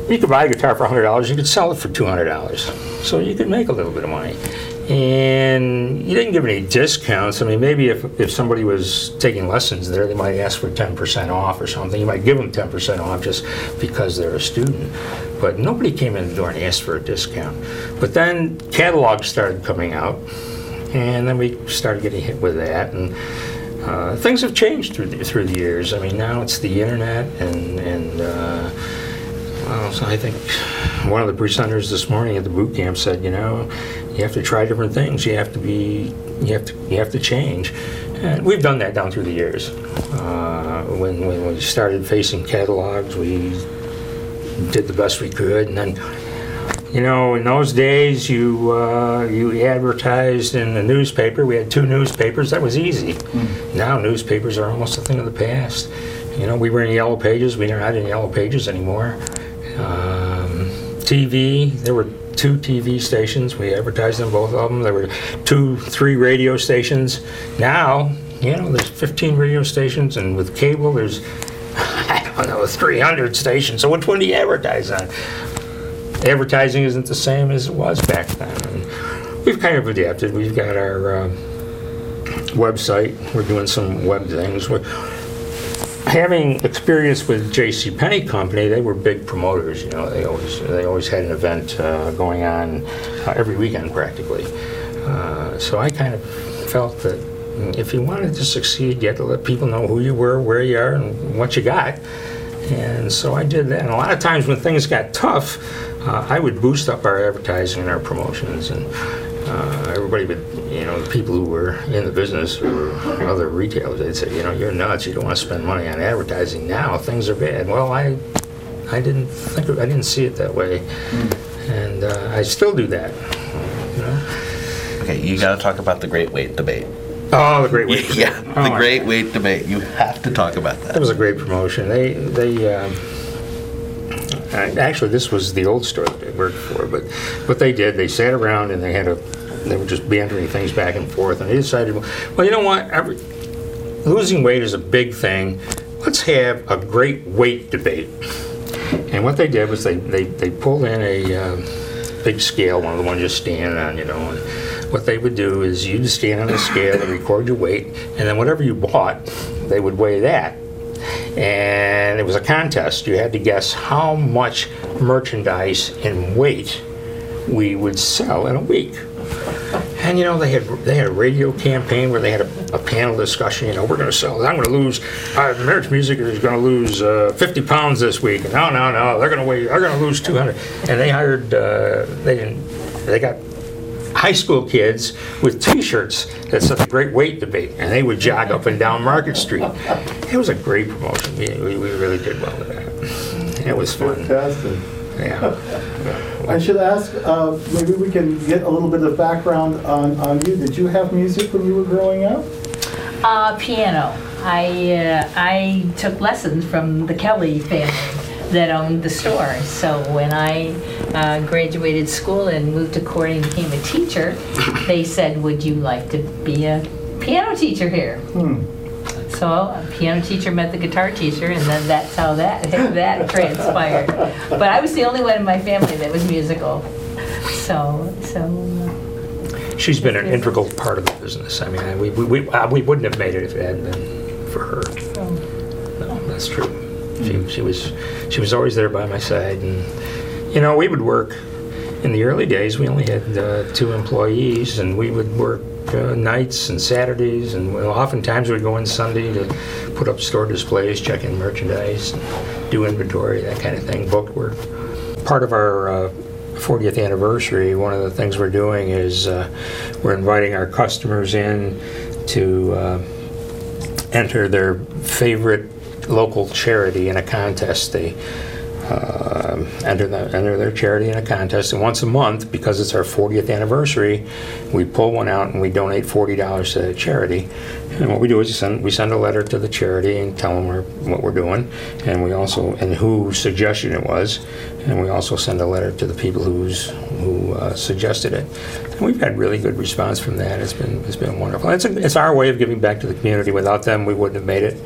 you could buy a guitar for $100, you could sell it for $200. So you could make a little bit of money. And you didn't give any discounts. I mean, maybe if, if somebody was taking lessons there, they might ask for 10% off or something. You might give them 10% off just because they're a student. But nobody came in the door and asked for a discount. But then catalogs started coming out, and then we started getting hit with that. And uh, things have changed through the, through the years. I mean, now it's the internet, and and uh, well, so I think one of the presenters this morning at the boot camp said, you know, you have to try different things. You have to be, you have to, you have to change. And we've done that down through the years. Uh, when when we started facing catalogs, we did the best we could, and then you know, in those days, you uh, you advertised in the newspaper. We had two newspapers. That was easy. Now newspapers are almost a thing of the past. You know, we were in Yellow Pages. We are not in Yellow Pages anymore. Um, TV. There were two TV stations. We advertised in both of them. There were two, three radio stations. Now, you know, there's 15 radio stations, and with cable, there's I don't know, 300 stations. So which one do you advertise on? Advertising isn't the same as it was back then. And we've kind of adapted. We've got our uh, website. We're doing some web things. We're, having experience with J.C. Penney Company, they were big promoters. You know, they always they always had an event uh, going on uh, every weekend practically. Uh, so I kind of felt that if you wanted to succeed, you had to let people know who you were, where you are, and what you got. And so I did that. And a lot of times when things got tough, uh, I would boost up our advertising and our promotions, and uh, everybody would, you know, the people who were in the business or other retailers, they'd say, you know, you're nuts. You don't want to spend money on advertising now. Things are bad. Well, I, I didn't think, of, I didn't see it that way, and uh, I still do that. You know? Okay, you got to talk about the great weight debate. Oh, the great weight. Yeah, Oh, the great weight debate. You have to talk about That that. was a great promotion. They they um, actually this was the old store that they worked for, but what they did, they sat around and they had a they were just bantering things back and forth, and they decided, well, you know what, Every, losing weight is a big thing. Let's have a great weight debate. And what they did was they they, they pulled in a um, big scale, one of the ones you're standing on, you know. And what they would do is you'd stand on a scale and record your weight, and then whatever you bought, they would weigh that and it was a contest. You had to guess how much merchandise in weight we would sell in a week. And you know they had they had a radio campaign where they had a, a panel discussion. You know we're going to sell. I'm going to lose. Uh, Marich Music is going to lose uh, 50 pounds this week. No, no, no. They're going to weigh. They're going to lose 200. And they hired. Uh, they didn't. They got high school kids with T-shirts that said the Great Weight Debate, and they would jog up and down Market Street. It was a great promotion. We, we, we really did well with that. It was fun. Fantastic. Yeah. I should ask, uh, maybe we can get a little bit of background on, on you. Did you have music when you were growing up? Uh, piano. I uh, I took lessons from the Kelly family that owned the store. So when I uh, graduated school and moved to Corning and became a teacher, they said, "Would you like to be a piano teacher here?" So a piano teacher met the guitar teacher, and then that's how that that transpired. But I was the only one in my family that was musical. So so. uh, She's been an integral part of the business. I mean, we, we, we, uh, we wouldn't have made it if it hadn't been for her. No, that's true. She, she was she was always there by my side, and you know we would work. In the early days, we only had uh, two employees, and we would work uh, nights and Saturdays, and well, oftentimes we'd go in Sunday to put up store displays, check in merchandise, do inventory, that kind of thing, book work. Part of our uh, 40th anniversary, one of the things we're doing is uh, we're inviting our customers in to uh, enter their favorite local charity in a contest. They uh, enter, the, enter their charity in a contest, and once a month, because it's our 40th anniversary, we pull one out and we donate $40 to the charity. And what we do is we send, we send a letter to the charity and tell them we're, what we're doing, and we also and whose suggestion it was, and we also send a letter to the people who's who uh, suggested it. And we've had really good response from that. It's been it's been wonderful. It's, a, it's our way of giving back to the community. Without them, we wouldn't have made it.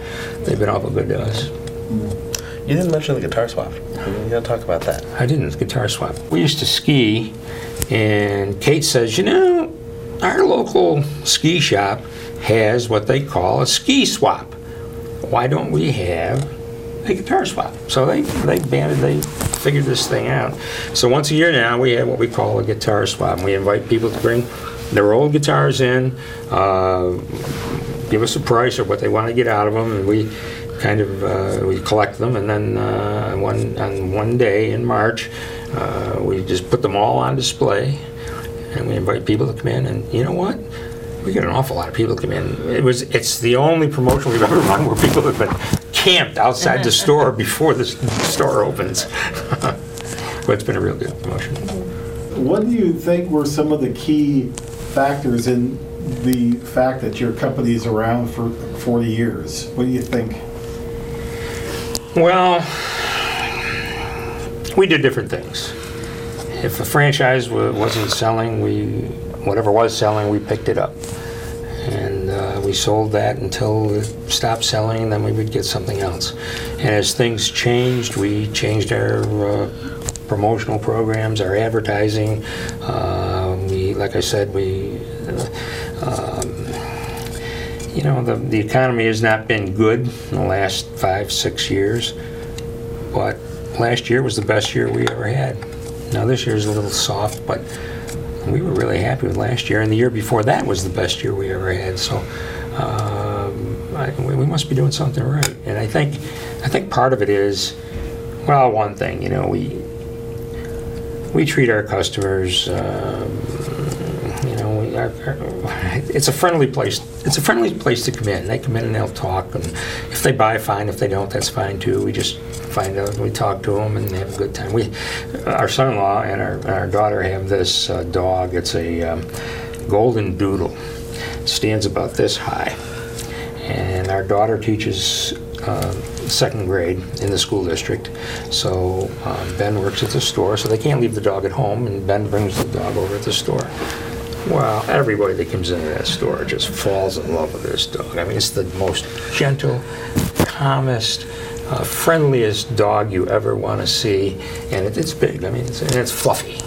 They've been awful good to us. You didn't mention the guitar swap. You got to talk about that. I didn't the guitar swap. We used to ski, and Kate says, you know, our local ski shop has what they call a ski swap. Why don't we have a guitar swap? So they they banded, they figured this thing out. So once a year now, we have what we call a guitar swap. And we invite people to bring their old guitars in, uh, give us a price or what they want to get out of them, and we kind of uh, we collect them, and then uh, one on one day in March, uh, we just put them all on display, and we invite people to come in. And you know what? We get an awful lot of people to come in. It was it's the only promotion we've ever run where people have been camped outside the store before the s- store opens. but it's been a real good promotion. What do you think were some of the key factors in the fact that your company is around for 40 years? What do you think? Well, we did different things. If a franchise wa- wasn't selling, we whatever was selling, we picked it up, and we sold that until it stopped selling. Then we would get something else. And as things changed, we changed our uh, promotional programs, our advertising. Uh, we, like I said, we. Uh, um, you know, the, the economy has not been good in the last five, six years, but last year was the best year we ever had. Now, this year's a little soft, but we were really happy with last year, and the year before that was the best year we ever had. So, um, I, we must be doing something right. And I think, I think part of it is, well, one thing, you know, we we treat our customers. Um, you know, we are, it's a friendly place. It's a friendly place to come in. They come in and they'll talk, and if they buy, fine. If they don't, that's fine too. We just find out, we talk to them, and they have a good time. We, our son-in-law and our, our daughter have this uh, dog. It's a um, golden doodle. Stands about this high, and our daughter teaches uh, second grade in the school district. So um, Ben works at the store, so they can't leave the dog at home, and Ben brings the dog over at the store. Well, everybody that comes into that store just falls in love with this dog. I mean, it's the most gentle, calmest, uh, friendliest dog you ever want to see, and it, it's big. I mean, it's, and it's fluffy.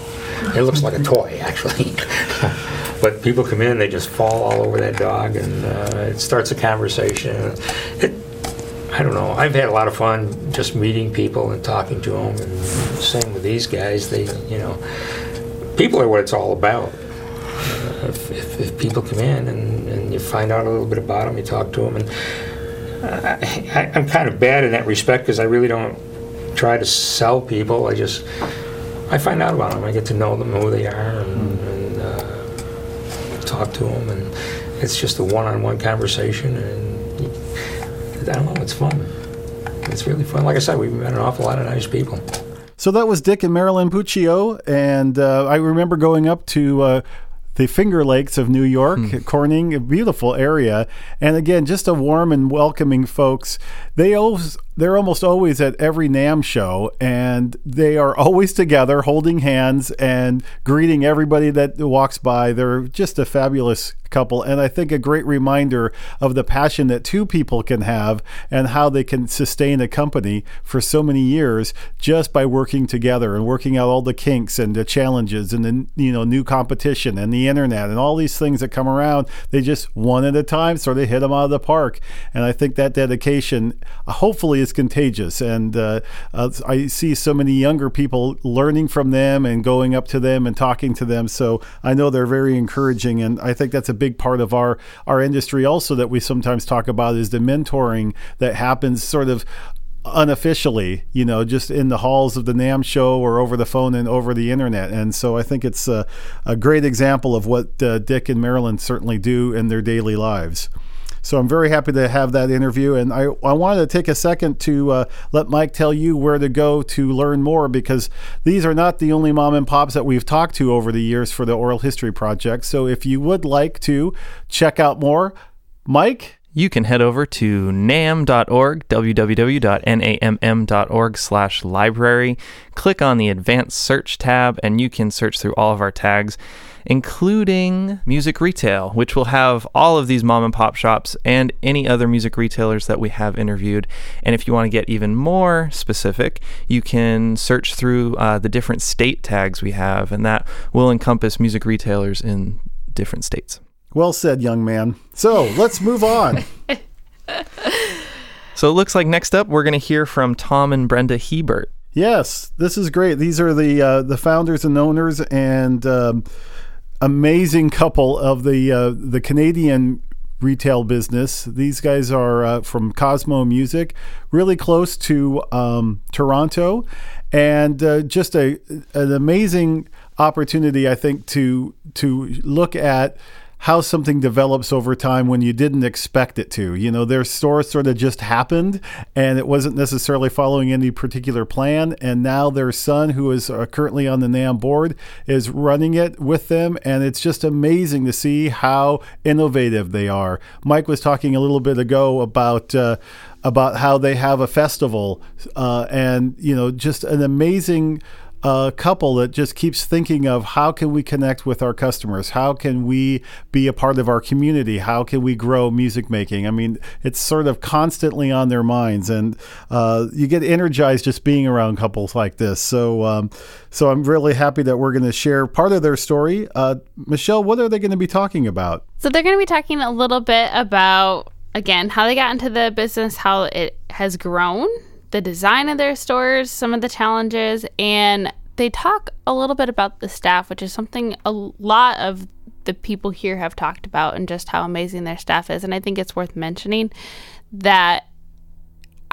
It looks like a toy, actually. but people come in, they just fall all over that dog, and uh, it starts a conversation. It, I don't know. I've had a lot of fun just meeting people and talking to them, and same with these guys. They, you know, people are what it's all about. Uh, if, if, if, people come in and, and, you find out a little bit about them, you talk to them, and I, am kind of bad in that respect because I really don't try to sell people. I just I find out about them. I get to know them, who they are, and, uh, talk to them, and it's just a one-on-one conversation, and I don't know, it's fun. It's really fun. Like I said, we've met an awful lot of nice people. So that was Dick and Marilyn Puccio, and uh, I remember going up to uh, the Finger Lakes of New York, hmm. Corning, a beautiful area. And again, just a warm and welcoming folks. They always they're almost always at every NAMM show, and they are always together, holding hands and greeting everybody that walks by. They're just a fabulous couple, and I think a great reminder of the passion that two people can have and how they can sustain a company for so many years just by working together and working out all the kinks and the challenges and the you know new competition and the internet and all these things that come around. They just one at a time sort of hit them out of the park, and I think that dedication hopefully is contagious. And uh, uh, I see so many younger people learning from them and going up to them and talking to them. So I know they're very encouraging. And I think that's a big part of our, our industry also that we sometimes talk about is the mentoring that happens sort of unofficially, you know, just in the halls of the NAMM show or over the phone and over the internet. And so I think it's a, a great example of what uh, Dick and Marilyn certainly do in their daily lives. So I'm very happy to have that interview. And I, I wanted to take a second to uh, let Mike tell you where to go to learn more because these are not the only mom and pops that we've talked to over the years for the Oral History Project. So if you would like to check out more, Mike? You can head over to namm.org, www.namm.org slash library. Click on the advanced search tab and you can search through all of our tags including music retail, which will have all of these mom and pop shops and any other music retailers that we have interviewed. And if you want to get even more specific, you can search through uh, the different state tags we have, and that will encompass music retailers in different states. Well said, young man. So let's move on. so it looks like next up we're going to hear from Tom and Brenda Hebert. Yes, this is great. These are the uh, the founders and owners, and um, amazing couple of the uh, the Canadian retail business. These guys are uh, from Cosmo Music, really close to um, Toronto, and uh, just a an amazing opportunity, I think, to to look at how something develops over time when you didn't expect it to. You know, their store sort of just happened and it wasn't necessarily following any particular plan. And now their son, who is uh, currently on the NAMM board, is running it with them. And it's just amazing to see how innovative they are. Mike was talking a little bit ago about. Uh, about how they have a festival uh, and you know just an amazing a couple that just keeps thinking of how can we connect with our customers? How can we be a part of our community? How can we grow music making? I mean, it's sort of constantly on their minds, and uh, you get energized just being around couples like this. So, um, so I'm really happy that we're going to share part of their story. Uh, Michelle, what are they going to be talking about? So they're going to be talking a little bit about again how they got into the business, how it has grown the design of their stores, some of the challenges, and they talk a little bit about the staff, which is something a lot of the people here have talked about and just how amazing their staff is. And I think it's worth mentioning that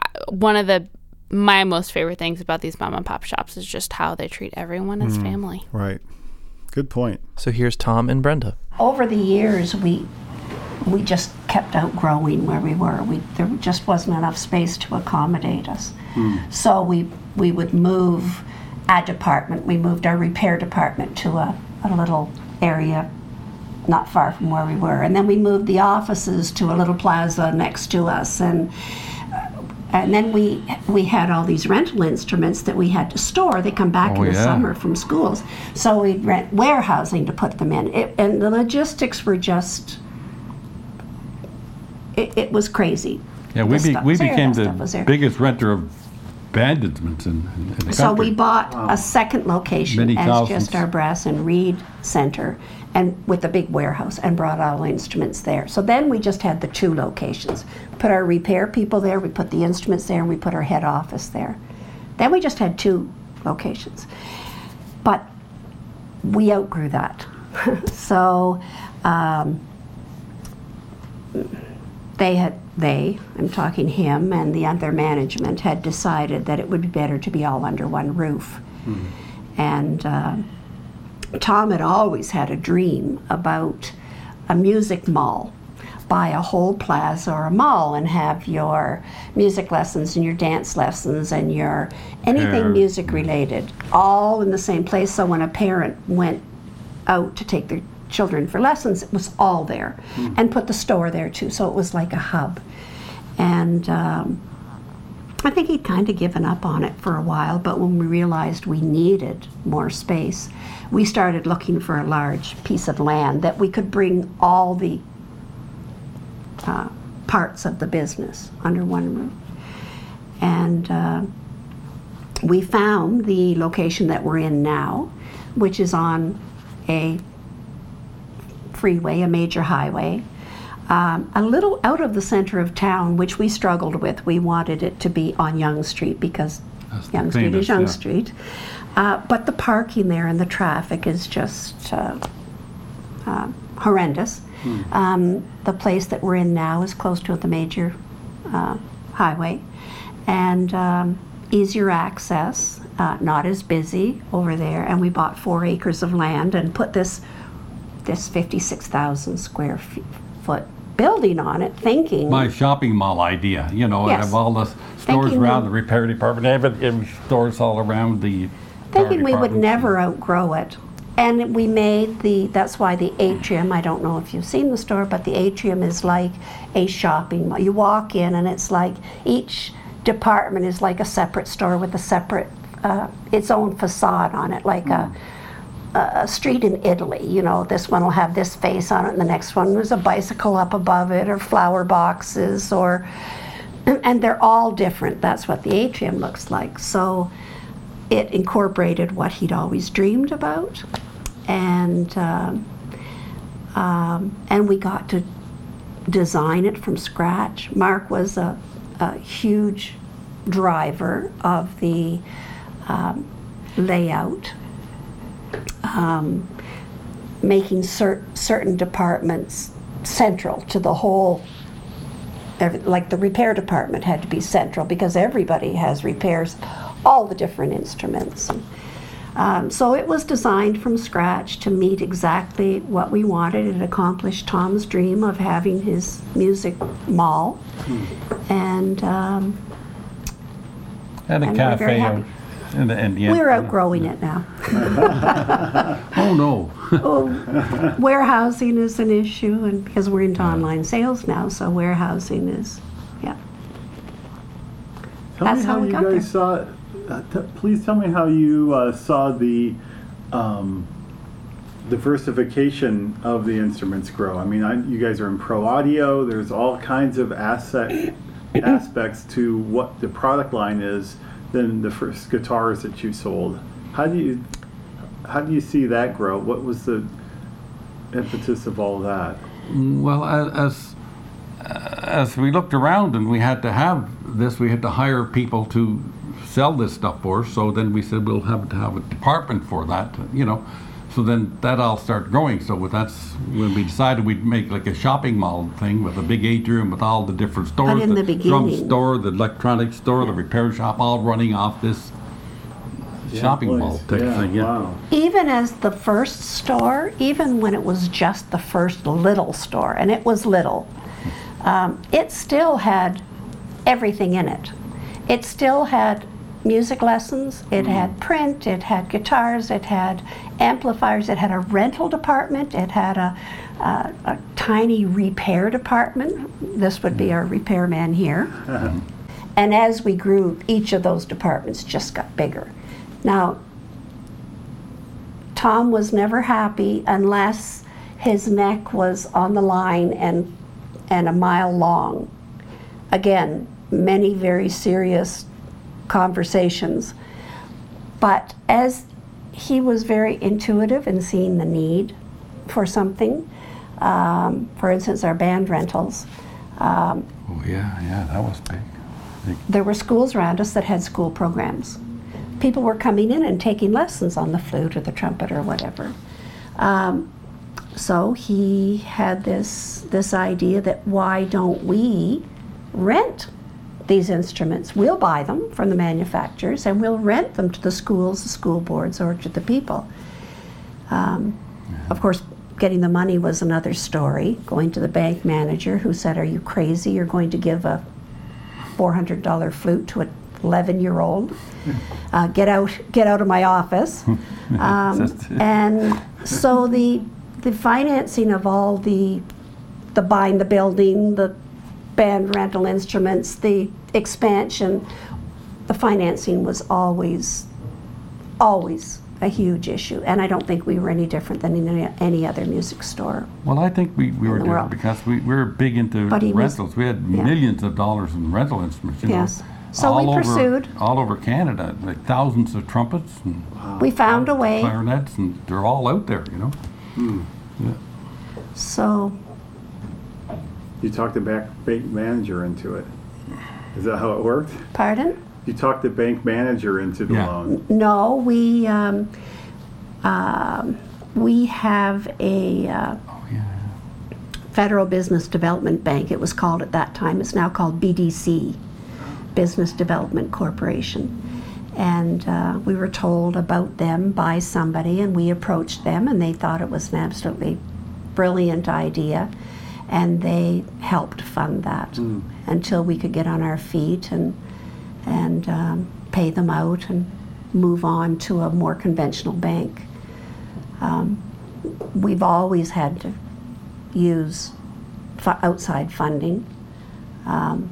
uh, one of the my most favorite things about these mom and pop shops is just how they treat everyone as Mm. family. Right. Good point. So here's Tom and Brenda. over the years, we we just kept outgrowing where we were. We there just wasn't enough space to accommodate us. Hmm. So we we would move a department. We moved our repair department to a, a little area not far from where we were, and then we moved the offices to a little plaza next to us, and uh, and then we we had all these rental instruments that we had to store. They come back Oh, in the yeah. summer from schools, so we'd rent warehousing to put them in, it, and the logistics were just. It, it was crazy. Yeah, we, The be, stuff- we so became that stuff was the there. biggest renter of band instruments in, in the So country. we bought a second location Many as thousands. just our brass and reed center, and with a big warehouse, and brought all the instruments there. So then we just had the two locations. Put our repair people there, we put the instruments there, and we put our head office there. Then we just had two locations. But we outgrew that. so um, they had they i'm talking him and the other management had decided that it would be better to be all under one roof. And uh, tom had always had a dream about a music mall. Buy a whole plaza or a mall and have your music lessons and your dance lessons and your anything Yeah. music related all in the same place. So when a parent went out to take their children for lessons, it was all there, and put the store there too. So it was like a hub. And um, I think he'd kind of given up on it for a while, but when we realized we needed more space, we started looking for a large piece of land that we could bring all the uh, parts of the business under one roof. And uh, we found the location that we're in now, which is on a freeway, a major highway, um, a little out of the center of town, which we struggled with. We wanted it to be on Yonge Street because That's Yonge Street famous, is Yonge yeah. Street. Uh, but the parking there and the traffic is just uh, uh, horrendous. Um, the place that we're in now is close to the major uh, highway and um, easier access, uh, not as busy over there. And we bought four acres of land and put this this 56,000 square foot building on it, thinking My shopping mall idea, you know, Yes. have all the stores Thinking around we- the repair department, have it in stores all around the. thinking we would never outgrow it. And we made the, that's why the atrium, I don't know if you've seen the store, but the atrium is like a shopping mall. You walk in and it's like each department is like a separate store with a separate, uh, its own facade on it, like a, a street in Italy. You know, this one will have this face on it, and the next one there's a bicycle up above it, or flower boxes, or and they're all different. That's what the atrium looks like. So it incorporated what he'd always dreamed about, and um, um, and we got to design it from scratch. Mark was a, a huge driver of the um, layout, um, making cer- certain departments central to the whole. Like the repair department had to be central because everybody has repairs, all the different instruments. Um, so it was designed from scratch to meet exactly what we wanted. It accomplished Tom's dream of having his music mall, and um, And a and we're very cafe happy. in the, in the end. we're outgrowing it now. Oh, no. Oh, warehousing is an issue, and because we're into online sales now, so warehousing is, yeah. Tell That's me how how, we you got guys saw. Uh, t- please tell me how you uh, saw the um, diversification of the instruments grow. I mean, I, you guys are in pro audio. There's all kinds of asset aspects to what the product line is than the first guitars that you sold. How do you how do you see that grow? What was the impetus of all that? Well, as, as we looked around and we had to have this, we had to hire people to sell this stuff for us. So then we said we'll have to have a department for that, you know. So then that all started growing. So with that's when we decided we'd make like a shopping mall thing with a big atrium with all the different stores. in the drum beginning- store, the electronics store, the repair shop, all running off this shopping mall type yeah, thing. Yeah. Wow. even as the first store, even when it was just the first little store, and it was little, um, it still had everything in it. It still had music lessons, it had mm-hmm. print, it had guitars, it had amplifiers, it had a rental department, it had a, a, a tiny repair department. This would be our mm-hmm. repairman here. Uh-huh. And as we grew, each of those departments just got bigger. Now, Tom was never happy unless his neck was on the line and, and a mile long. Again, many very serious conversations. But as he was very intuitive in seeing the need for something, um, for instance, our band rentals, um, Oh yeah, yeah, that was big. there were schools around us that had school programs. People were coming in and taking lessons on the flute or the trumpet or whatever. Um, so he had this this idea that why don't we rent these instruments? We'll buy them from the manufacturers and we'll rent them to the schools, the school boards, or to the people. Um, of course, getting the money was another story. Going to the bank manager who said, "Are you crazy? You're going to give a $400 flute to an 11 year old. Uh, get out, get out of my office. Um, and so the, the financing of all the, the buying the building, the band rental instruments, the expansion, the financing was always, always a huge issue. And I don't think we were any different than any, any other music store. Well, I think we, we were different world. because we, we were big into he was- rentals. we had yeah. millions of dollars in rental instruments. You Yes. Know, So we all over- pursued. all over Canada, like thousands of trumpets and We found a way. clarinets, and they're all out there. You know. Yeah. So You talked the bank, bank manager into it. Is that how it worked? Pardon? You talked the bank manager into the Yeah. loan. No, we um, um, we have a uh, Federal Business Development Bank. It was called at that time. It's now called BDC, Business Development Corporation. And uh, we were told about them by somebody, and we approached them, and they thought it was an absolutely brilliant idea, and they helped fund that until we could get on our feet and and um, pay them out and move on to a more conventional bank. Um, we've always had to use fu- outside funding. Um,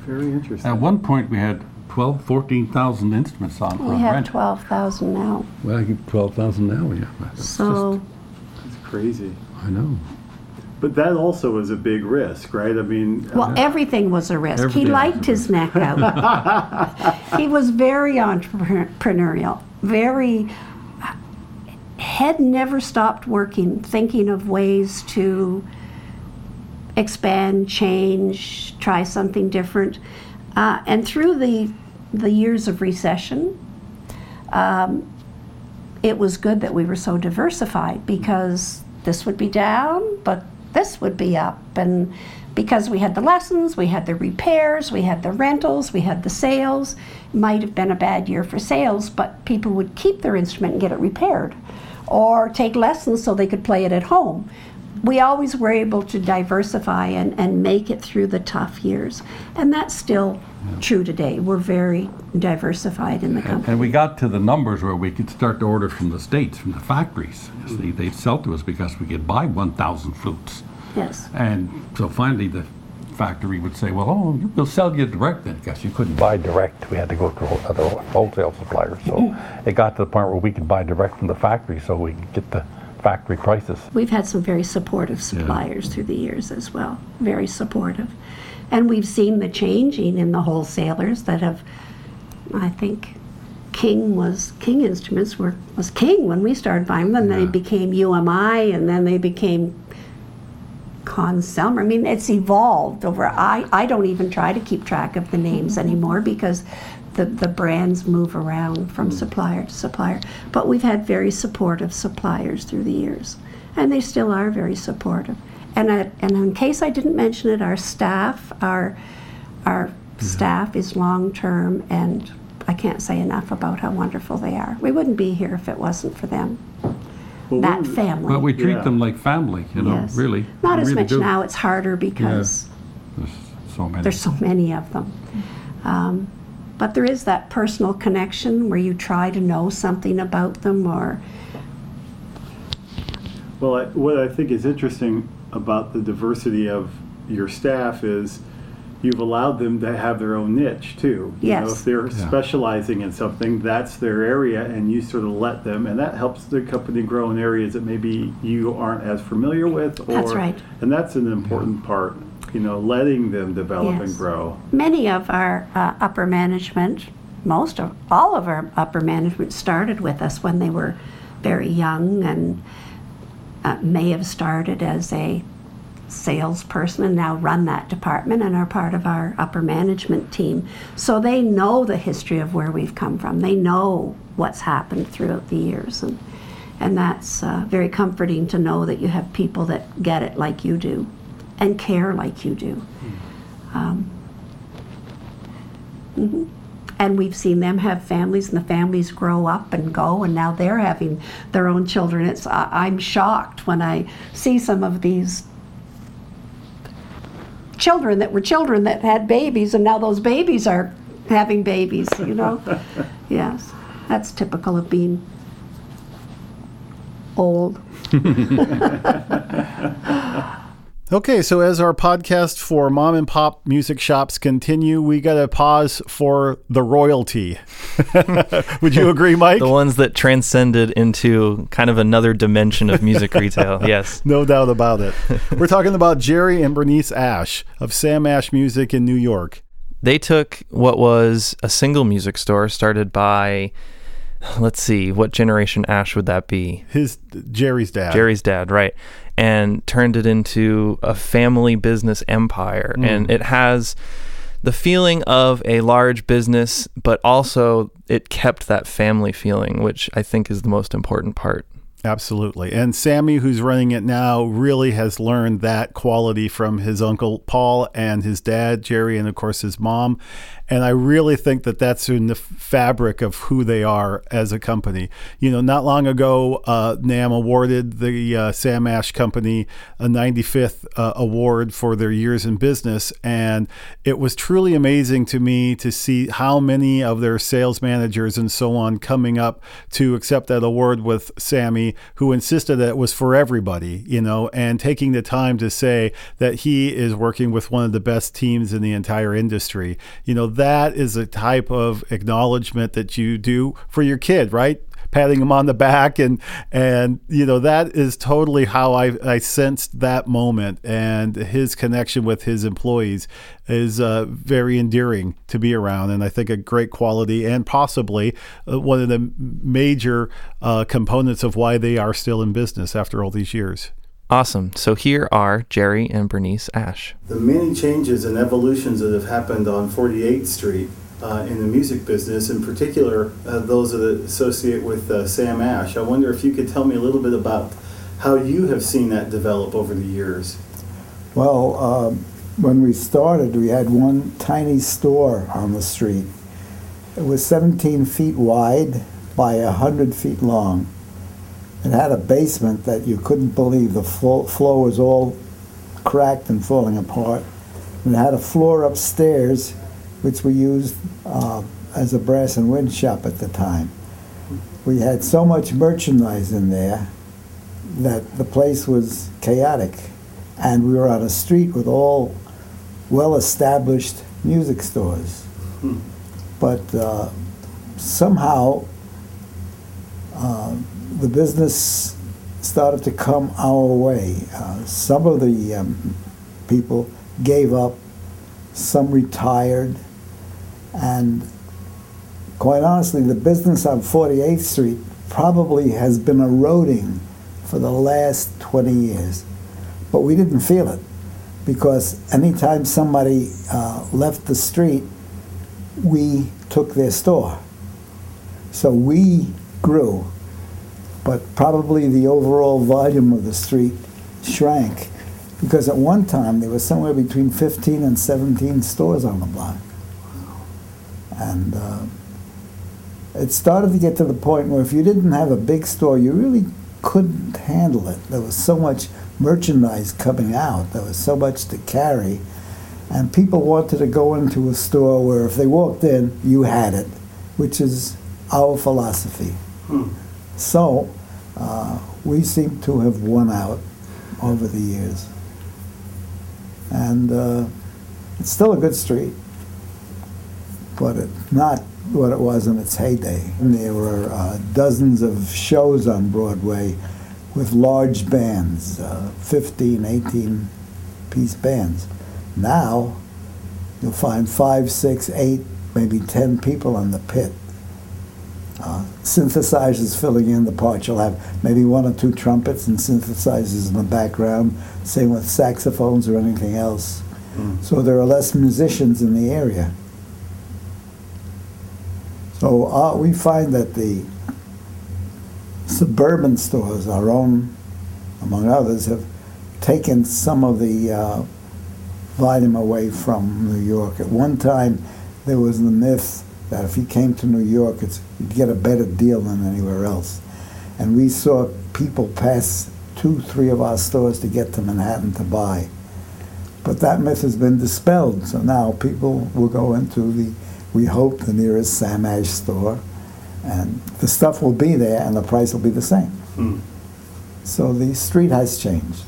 Very interesting. At one point, we had 12, 14,000 instruments on, we on have rent. 12,000 now. Well, I think 12,000 now. Yeah. It's So It's crazy. Just- I know. But that also is a big risk, right? I mean, Well, everything was a risk. Everything he was liked a his neck out. he was very entrepreneurial, very had never stopped working, thinking of ways to expand, change, try something different. Uh, and through the the years of recession, um, it was good that we were so diversified because this would be down, but this would be up. And because we had the lessons, we had the repairs, we had the rentals, we had the sales. Might have been a bad year for sales, but people would keep their instrument and get it repaired or take lessons so they could play it at home. We always were able to diversify and, and make it through the tough years. And that's still true today. We're very diversified in the company. and we got to the numbers where we could start to order from the states, from the factories. See, they'd sell to us because we could buy 1,000 flutes. Yes. And so finally, the factory would say, "Well, oh, we'll sell you direct then," because you couldn't buy direct. We had to go to other wholesale suppliers. So mm. it got to the point where we could buy direct from the factory, so we could get the factory prices. We've had some very supportive suppliers through the years as well, very supportive. And we've seen the changing in the wholesalers that have, I think, King was, King Instruments were, was King when we started buying them, then they became UMI, and then they became Conn-Selmer. I mean, it's evolved over, I, I don't even try to keep track of the names anymore because the, the brands move around from hmm. supplier to supplier. But we've had very supportive suppliers through the years, and they still are very supportive. And, I, and in case I didn't mention it, our staff, our, our staff is long term, and I can't say enough about how wonderful they are. We wouldn't be here if it wasn't for them. that family. Well, we treat them like family, you know, Yes. really. Not We as really much do. now, it's harder because There's so many. there's so many of them. Um, but there is that personal connection where you try to know something about them or Well, I, what I think is interesting about the diversity of your staff is you've allowed them to have their own niche too. You know, Yes. if they're Yeah. specializing in something, that's their area, and you sort of let them, and that helps the company grow in areas that maybe you aren't as familiar with. Or, That's right. And that's an important part. You know, letting them develop and grow. many of our uh, upper management, most of all of our upper management started with us when they were very young and uh, may have started as a salesperson and now run that department and are part of our upper management team. So they know the history of where we've come from. They know what's happened throughout the years and and that's uh, very comforting to know that you have people that get it like you do and care like you do. Um, mhm. And we've seen them have families, and the families grow up and go, and now they're having their own children. It's I'm shocked when I see some of these children that were children that had babies, and now those babies are having babies. You know, yes, that's typical of being old. Okay, so as our podcast for mom and pop music shops continue, we got to pause for the royalty. Would you agree, Mike? The ones that transcended into kind of another dimension of music retail. Yes. No doubt about it. We're talking about Jerry and Bernice Ash of Sam Ash Music in New York. They took what was a single music store started by, let's see, what generation Ash would that be? His Jerry's dad. Jerry's dad, right. And turned it into a family business empire. Mm. And it has the feeling of a large business, but also it kept that family feeling, which I think is the most important part. Absolutely. And Sammy, who's running it now, really has learned that quality from his uncle Paul and his dad, Jerry, and of course his mom. And I really think that that's in the fabric of who they are as a company. You know, not long ago, uh, NAMM awarded the uh, Sam Ash Company a 95th uh, award for their years in business. And it was truly amazing to me to see how many of their sales managers and so on coming up to accept that award with Sammy, who insisted that it was for everybody, you know, and taking the time to say that he is working with one of the best teams in the entire industry. You know, that is a type of acknowledgement that you do for your kid, right? patting him on the back and and you know that is totally how I, I sensed that moment and his connection with his employees is uh, very endearing to be around and I think a great quality and possibly uh, one of the major uh, components of why they are still in business after all these years. Awesome. So here are Jerry and Bernice Ash. The many changes and evolutions that have happened on 48th Street uh, in the music business, in particular uh, those that associate with uh, Sam Ash. I wonder if you could tell me a little bit about how you have seen that develop over the years. Well, um, when we started, we had one tiny store on the street. It was 17 feet wide by 100 feet long. It had a basement that you couldn't believe. The flo- floor was all cracked and falling apart. And it had a floor upstairs, which we used uh, as a brass and wind shop at the time. We had so much merchandise in there that the place was chaotic. And we were on a street with all well established music stores. But uh, somehow uh, the business started to come our way. Uh, some of the um, people gave up, some retired, and quite honestly, the business on 48th Street probably has been eroding for the last 20 years. But we didn't feel it because anytime somebody uh, left the street, we took their store. So we grew, but probably the overall volume of the street shrank because at one time there was somewhere between 15 and 17 stores on the block. And uh, it started to get to the point where if you didn't have a big store, you really couldn't handle it. There was so much merchandise coming out, there was so much to carry, and people wanted to go into a store where if they walked in, you had it, which is our philosophy. Hmm. So uh, we seem to have won out over the years. And uh, it's still a good street, but it's not what it was in its heyday. And there were uh, dozens of shows on Broadway with large bands, uh, 15, 18 piece bands. Now, you'll find five, six, eight, maybe 10 people on the pit. Uh, synthesizers filling in the parts. You'll have maybe one or two trumpets and synthesizers in the background, same with saxophones or anything else. Mm. So there are less musicians in the area. So uh, we find that the suburban stores, our own, among others, have taken some of the uh, volume away from New York. At one time, there was the myth that if you came to New York, it's, you'd get a better deal than anywhere else. And we saw people pass two, three of our stores to get to Manhattan to buy. But that myth has been dispelled, so now people will go into the, we hope, the nearest Sam Ash store, and the stuff will be there and the price will be the same. Hmm. So the street has changed.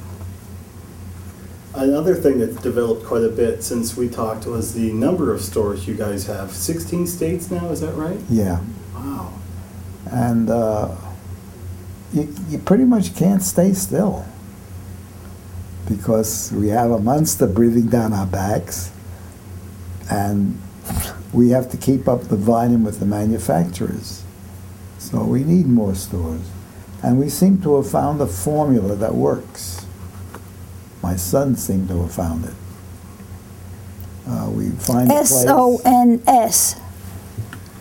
Another thing that's developed quite a bit since we talked was the number of stores you guys have. 16 states now, is that right? Yeah. Wow. And uh, you, you pretty much can't stay still because we have a monster breathing down our backs and we have to keep up the volume with the manufacturers. So we need more stores. And we seem to have found a formula that works. My son seemed to have found it. Uh, we find. S O N S.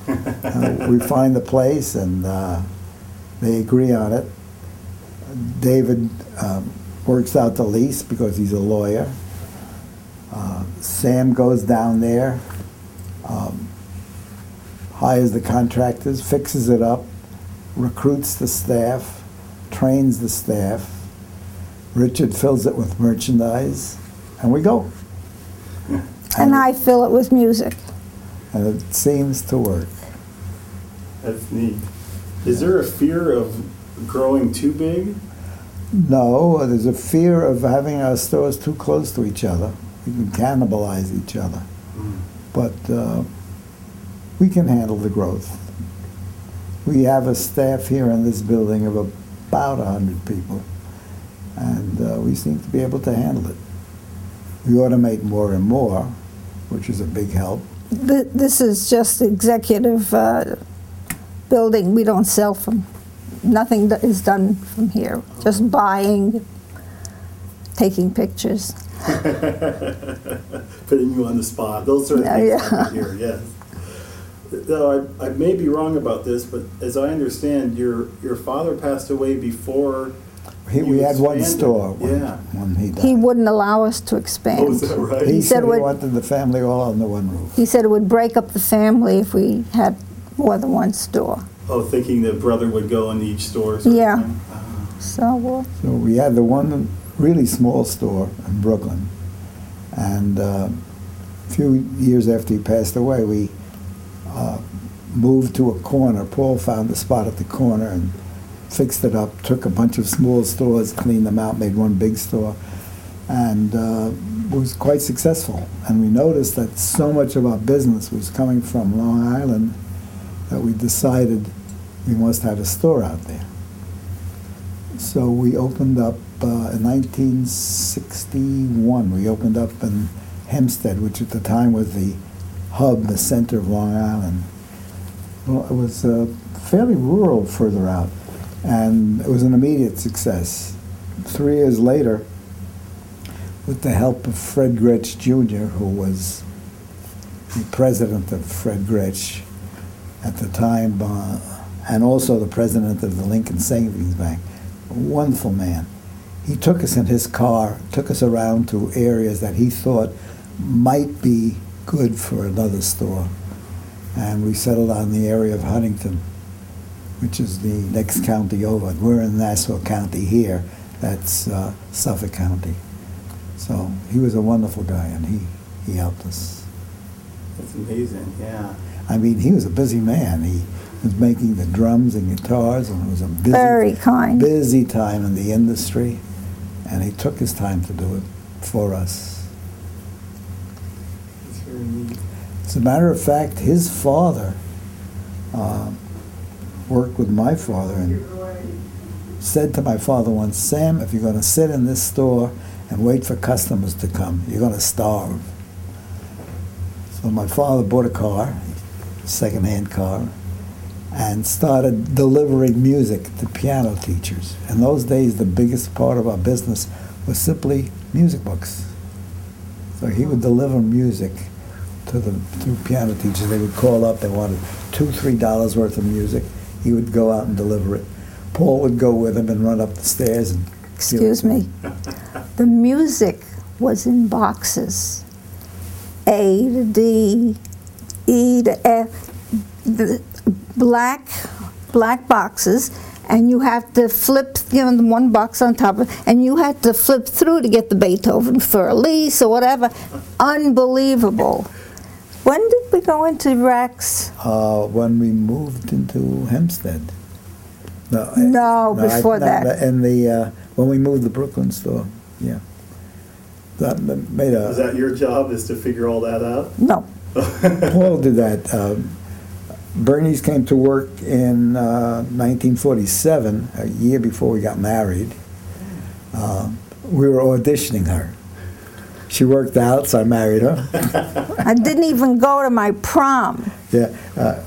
Uh, we find the place and uh, they agree on it. David um, works out the lease because he's a lawyer. Uh, Sam goes down there, um, hires the contractors, fixes it up, recruits the staff, trains the staff. Richard fills it with merchandise, and we go. And I fill it with music. And it seems to work. That's neat. Is there a fear of growing too big? No, there's a fear of having our stores too close to each other. We can cannibalize each other. But uh, we can handle the growth. We have a staff here in this building of about 100 people, and uh, we seem to be able to handle it. We automate more and more, which is a big help. Th- This is just executive uh, building. We don't sell from, nothing that is done from here. Just buying, taking pictures. Putting you on the spot. Those sort of Yeah, things yeah. happen here, yes. Though I, I may be wrong about this, but as I understand, your your father passed away before. He, you we had one expanded. store when, Yeah. when he died. He wouldn't allow us to expand. Oh, is that right? He, He said said he would- wanted the family all under one roof. He said it would break up the family if we had more than one store. Oh, thinking that brother would go in each store. sort of Yeah. thing? So, uh, So we had the one really small store in Brooklyn, and uh, a few years after he passed away, we uh, moved to a corner. Paul found a spot at the corner and fixed it up. Took a bunch of small stores, cleaned them out, made one big store, and uh, was quite successful. And we noticed that so much of our business was coming from Long Island that we decided we must have a store out there. So we opened up uh, in 1961. We opened up in Hempstead, which at the time was the hub, the center of Long Island. Well, it was uh, fairly rural further out, and it was an immediate success. Three years later, with the help of Fred Gretsch Jr., who was the president of Fred Gretsch at the time, uh, and also the president of the Lincoln Savings Bank. A wonderful man. He took us in his car, took us around to areas that he thought might be good for another store. And we settled on the area of Huntington, which is the next county over. We're in Nassau County here. That's uh, Suffolk County. So he was a wonderful guy, and he, he helped us. That's amazing. Yeah. I mean, he was a busy man. He was making the drums and guitars, and it was a busy, Very kind. busy time in the industry. And he took his time to do it for us. That's very neat. As a matter of fact, his father uh, worked with my father and said to my father once, Sam, if you're going to sit in this store and wait for customers to come, you're going to starve. So my father bought a car, second-hand car, and started delivering music to piano teachers. In those days, the biggest part of our business was simply music books. So he would deliver music to the to piano teachers. They would call up. They wanted two, three dollars worth of music. He would go out and deliver it. Paul would go with him and run up the stairs and. Excuse me. The music was in boxes. A to D, E to F, the black, black boxes, and you have to flip, you know, one box on top of, and you had to flip through to get the Beethoven for Elise or whatever. Unbelievable. When did we go into Rex? Uh, when we moved into Hempstead. No, I- No, I- before no, that. In the uh, when we moved the Brooklyn store, yeah. That made a. Is that your job? Is to figure all that out? No. Paul did that. Um, Bernice came to work in uh, 1947, a year before we got married. Uh, we were auditioning her. She worked out, so I married her. I didn't even go to my prom. Yeah. Uh,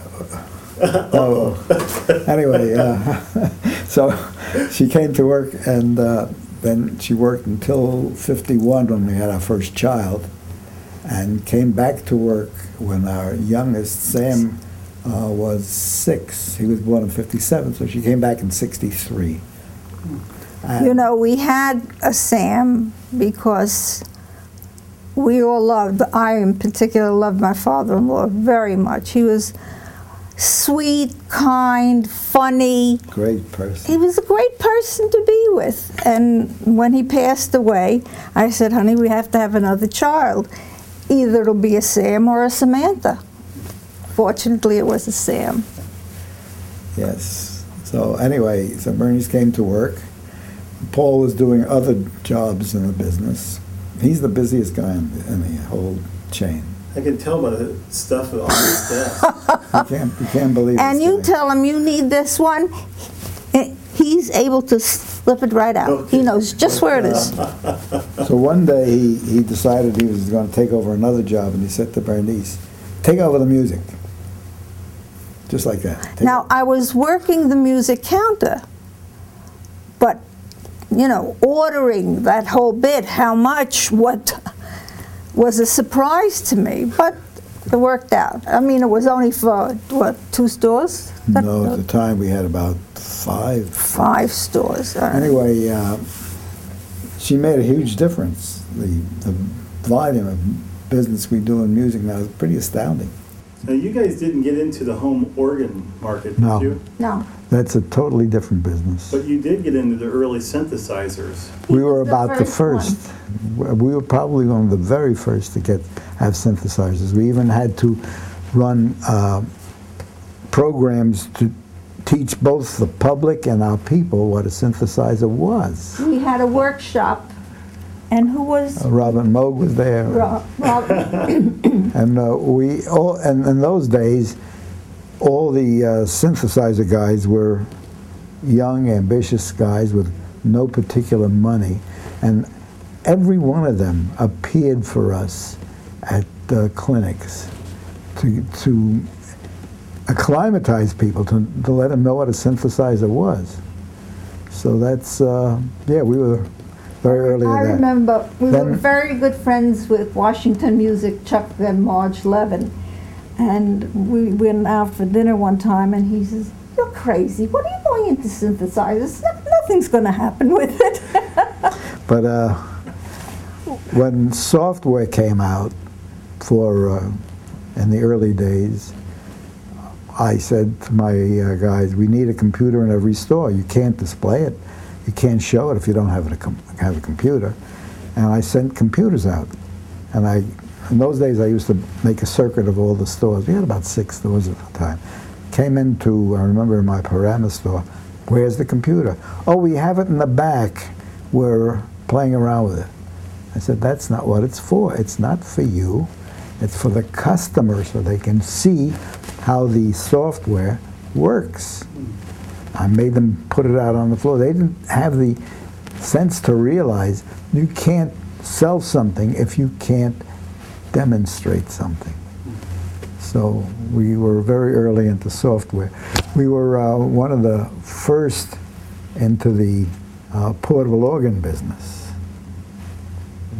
oh. anyway, uh, so she came to work, and uh, then she worked until 51 when we had our first child, and came back to work when our youngest, Sam, uh, was six. He was born in 57, so she came back in 63. And- You know, we had a Sam because we all loved, I in particular loved my father in law very much. He was sweet, kind, funny. Great person. He was a great person to be with. And when he passed away, I said, honey, we have to have another child. Either it'll be a Sam or a Samantha. Fortunately, it was a Sam. Yes. So anyway, so Bernice came to work. Paul was doing other jobs in the business. He's the busiest guy in the, in the whole chain. I can tell by the stuff on his desk. You can't, you can't believe And you guy. tell him you need this one, he's able to slip it right out. He knows just where it is. So one day he, he decided he was going to take over another job, and he said to Bernice, "Take over the music." Just like that. Take Now, I was working the music counter, but, you know, ordering that whole bit, how much, what, was a surprise to me, but it worked out. I mean, it was only for, what, two stores? No, at the time we had about five. Five stores. right. Anyway, uh, she made a huge difference. The, the volume of business we do in music now is pretty astounding. Now, you guys didn't get into the home organ market, did No. you? No. That's a totally different business. But you did get into the early synthesizers. We were about the first first. We were probably one of the very first to get have synthesizers. We even had to run uh, programs to teach both the public and our people what a synthesizer was. We had a workshop, and who was? Uh, Robin Moog was there. Ro- And uh, we all, and in those days, all the uh, synthesizer guys were young, ambitious guys with no particular money, and every one of them appeared for us at uh, clinics to to acclimatize people to, to let them know what a synthesizer was. So that's uh, yeah, we were very early I remember we were very good friends with Washington Music, Chuck and Marge Levin. And we went out for dinner one time and he says, You're crazy. What are you going into synthesizers? Nothing's going to happen with it. But uh, when software came out for uh, in the early days, I said to my uh, guys, "We need a computer in every store. You can't display it, you can't show it if you don't have a have a computer." And I sent computers out, and I. In those days, I used to make a circuit of all the stores. We had about six stores at the time. Came into, I remember in my Paramus store, where's the computer? Oh, we have it in the back. We're playing around with it. I said, that's not what it's for. It's not for you. It's for the customer so they can see how the software works. I made them put it out on the floor. They didn't have the sense to realize you can't sell something if you can't demonstrate something. So we were very early into software. We were uh, one of the first into the uh, portable organ business.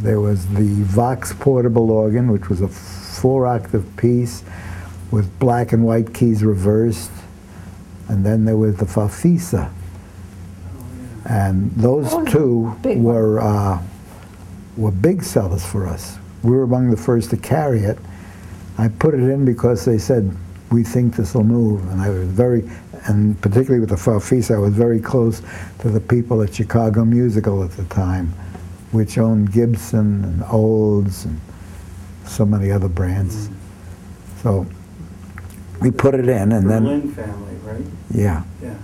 There was the Vox portable organ, which was a four-octave piece with black and white keys reversed, and then there was the Farfisa. And those two were uh, were big sellers for us. We were among the first to carry it. I put it in because they said we think this will move, and I was very, and particularly with the Farfisa, I was very close to the people at Chicago Musical at the time, which owned Gibson and Olds and so many other brands. So we put it in, and then family, right? yeah. Yeah.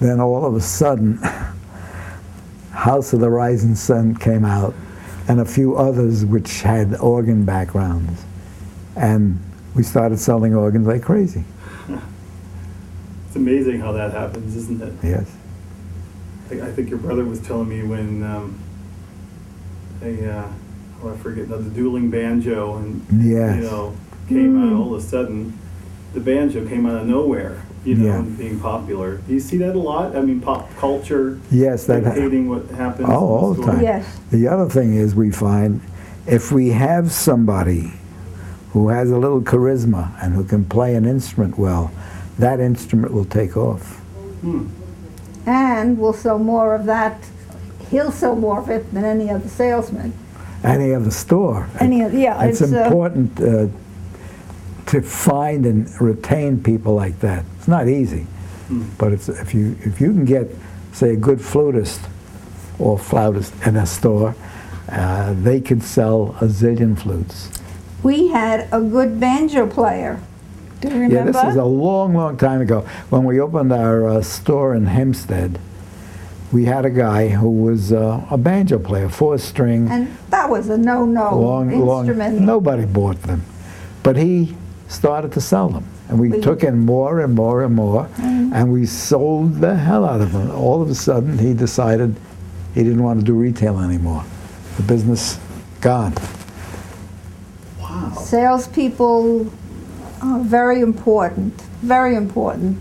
Then all of a sudden, House of the Rising Sun came out, and a few others which had organ backgrounds. And we started selling organs like crazy. It's amazing how that happens, isn't it? Yes. I, I think your brother was telling me when um, a, uh, oh, I forget, now, the dueling banjo and, Yes. you know, came out all of a sudden. The banjo came out of nowhere, you know, Yeah. and being popular. Do you see that a lot? I mean, pop culture Yes, that ha- dictating what happens. Oh, all the store. time. Yes. The other thing is we find if we have somebody who has a little charisma and who can play an instrument well, that instrument will take off. Hmm. and we'll sell more of that. He'll sell more of it than any other salesman. Any other store. Any, oth- yeah, it's, it's, uh, important uh, to find and retain people like that. It's not easy, but it's if you if you can get, say, a good flutist or flautist in a store, uh, they could sell a zillion flutes. We had a good banjo player. Do you remember? Yeah, this is a long, long time ago. When we opened our uh, store in Hempstead, we had a guy who was uh, a banjo player, four string, and that was a no-no long, long. instrument. Nobody bought them, but he started to sell them, and we We- took in more and more and more, Mm. and we sold the hell out of them. All of a sudden, he decided he didn't want to do retail anymore. The business gone. Wow. Salespeople are very important, very important.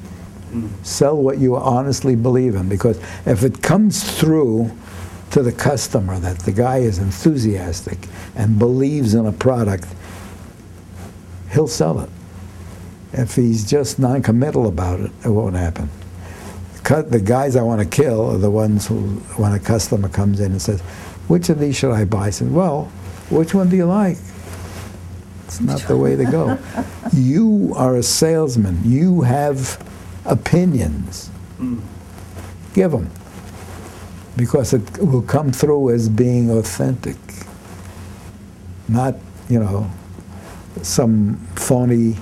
sell what you honestly believe in because if it comes through to the customer that the guy is enthusiastic and believes in a product he'll sell it. If he's just non-committal about it it won't happen. Cut- the guys i want to kill are the ones who when a customer comes in and says which of these should i buy? I said well which one do you like? It's not the way to go. You are a salesman. You have opinions. Mm. Give them because it will come through as being authentic. Not you know some phony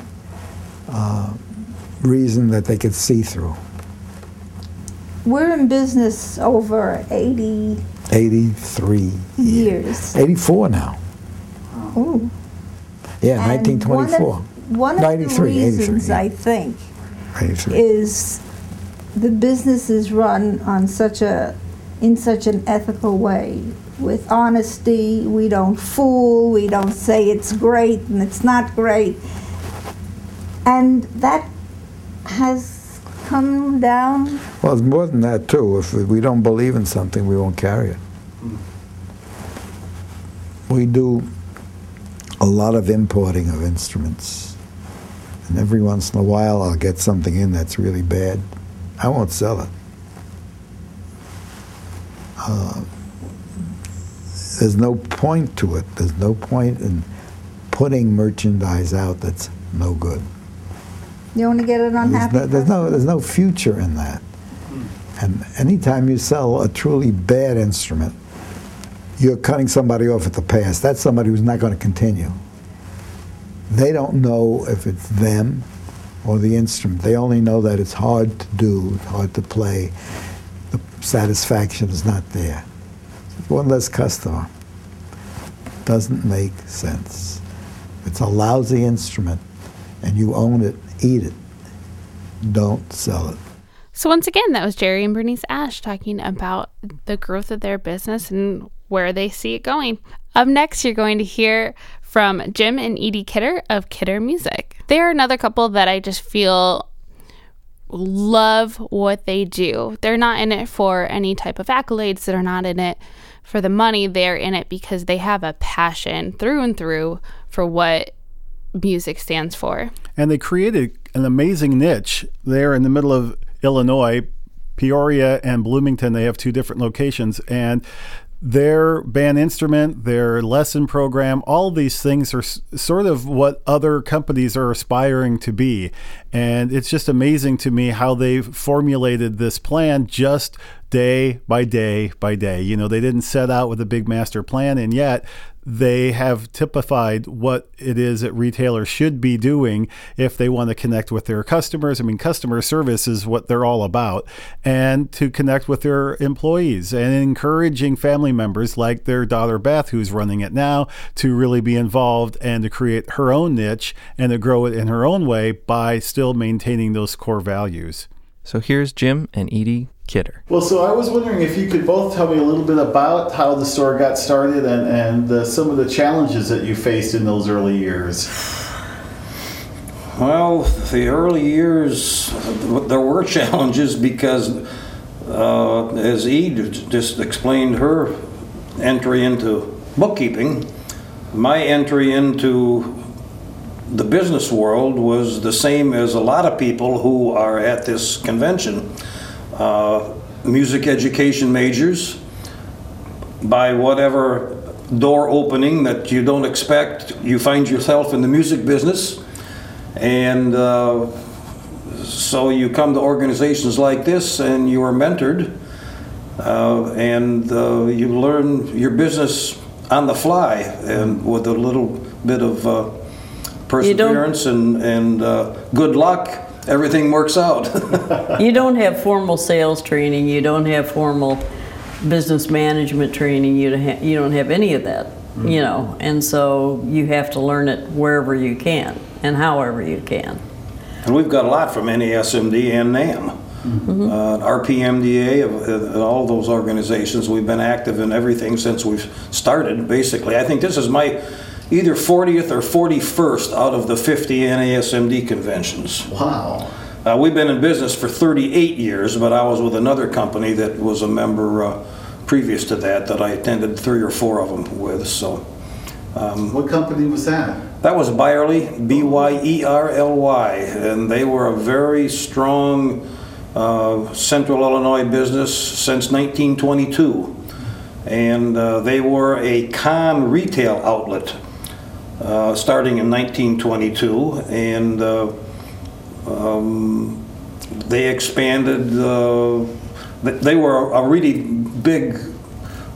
uh, reason that they could see through We're in business over 80 83 years. 84 now Ooh. yeah And 1924 One of, one of 93, the reasons. I think, 83. is the business is run on such a in such an ethical way with honesty. We don't fool. We don't say it's great and it's not great. And that has come down. Well it's more than that too. If we don't believe in something we won't carry it. We do a lot of importing of instruments. And every once in a while, I'll get something in that's really bad. I won't sell it. Uh, there's no point to it. There's no point in putting merchandise out that's no good. You only get an There's unhappy no, there's no, there's no future in that. Hmm. And anytime you sell a truly bad instrument, you're cutting somebody off at the pass. That's somebody who's not going to continue. They don't know if it's them or the instrument. They only know that it's hard to do, hard to play. The satisfaction is not there. One less customer. Doesn't make sense. It's a lousy instrument and you own it, eat it. Don't sell it. So, once again, that was Jerry and Bernice Ash talking about the growth of their business and where they see it going. Up next, you're going to hear from Jim and Ede Kidder of Kidder Music. They are another couple that I just feel love what they do. They're not in it for any type of accolades, they're not in it for the money. They're in it because they have a passion through and through for what music stands for. And they created an amazing niche there in the middle of Illinois, Peoria and Bloomington. They have two different locations. And their band instrument, their lesson program, all these things are s- sort of what other companies are aspiring to be. And it's just amazing to me how they've formulated this plan just day by day by day. You know, they didn't set out with a big master plan, and yet they have typified what it is that retailers should be doing if they want to connect with their customers. I mean, customer service is what they're all about, and to connect with their employees and encouraging family members like their daughter Beth, who's running it now, to really be involved and to create her own niche and to grow it in her own way by still maintaining those core values. So here's Jim and Ede Kidder. Well, so I was wondering if you could both tell me a little bit about how the store got started and, and uh, some of the challenges that you faced in those early years. Well, the early years, there were challenges because, uh, as Ede just explained her entry into bookkeeping, my entry into the business world was the same as a lot of people who are at this convention. Uh, music education majors, by whatever door opening that you don't expect, you find yourself in the music business. And uh, so you come to organizations like this and you are mentored uh, and uh, you learn your business on the fly and with a little bit of uh, perseverance and, and uh, good luck, everything works out. you don't have formal sales training, you don't have formal business management training, you don't have, you don't have any of that, you know, and so you have to learn it wherever you can and however you can. And we've got a lot from NASMD and NAMM. Uh, RPMDA, of- uh, all those organizations, we've been active in everything since we've started, basically. I think this is my either 40th or 41st out of the 50 NASMD conventions. Wow. Uh, we've been in business for 38 years, but I was with another company that was a member uh, previous to that, that I attended three or four of them with, so. Um, what company was that? That was Byerly, B Y E R L Y, and they were a very strong uh, Central Illinois business since 1922. And uh, they were a con retail outlet uh, starting in 1922, and uh, um, they expanded. Uh, they were a really big,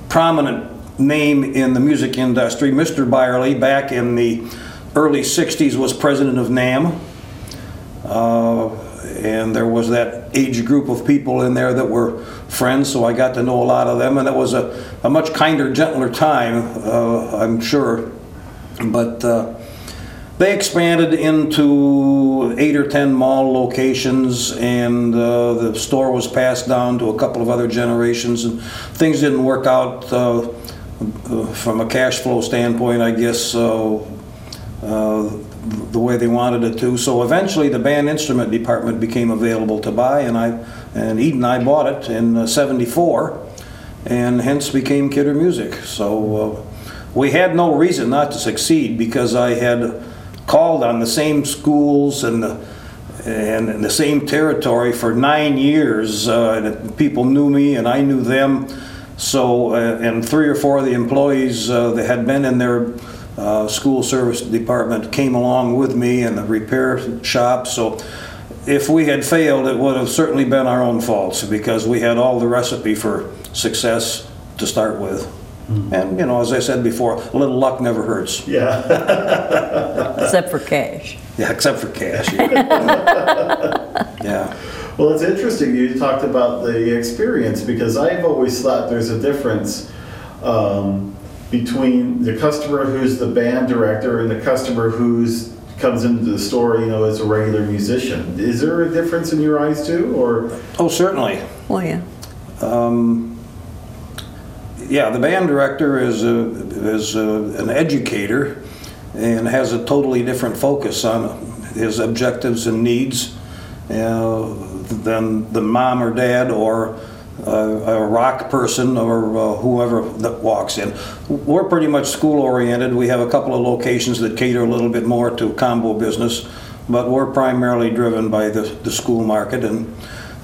prominent name in the music industry. Mr. Byerly, back in the early 60s, was president of NAMM. Uh, and there was that age group of people in there that were friends, so I got to know a lot of them. And it was a, a much kinder, gentler time, uh, I'm sure. But uh, they expanded into eight or ten mall locations, and uh, the store was passed down to a couple of other generations, and things didn't work out uh, uh, from a cash flow standpoint, I guess, uh, uh, the way they wanted it to. So eventually, the band instrument department became available to buy, and I and Eden and I bought it in '74, and hence became Kidder Music. So. We had no reason not to succeed because I had called on the same schools and the, and the same territory for nine years. Uh, people knew me and I knew them. So, uh, and three or four of the employees uh, that had been in their uh, school service department came along with me in the repair shop. So, if we had failed, it would have certainly been our own faults because we had all the recipe for success to start with. And, you know, as I said before, a little luck never hurts. Yeah. Except for cash. Yeah, except for cash. Yeah. yeah. Well, it's interesting you talked about the experience because I've always thought there's a difference um, between the customer who's the band director and the customer who's comes into the store, you know, as a regular musician. Is there a difference in your eyes too, or? Oh, certainly. Well, yeah. Um, yeah, the band director is a, is a, an educator and has a totally different focus on his objectives and needs uh, than the mom or dad or a rock person or uh, whoever that walks in. We're pretty much school oriented. We have a couple of locations that cater a little bit more to combo business, but we're primarily driven by the, the school market. And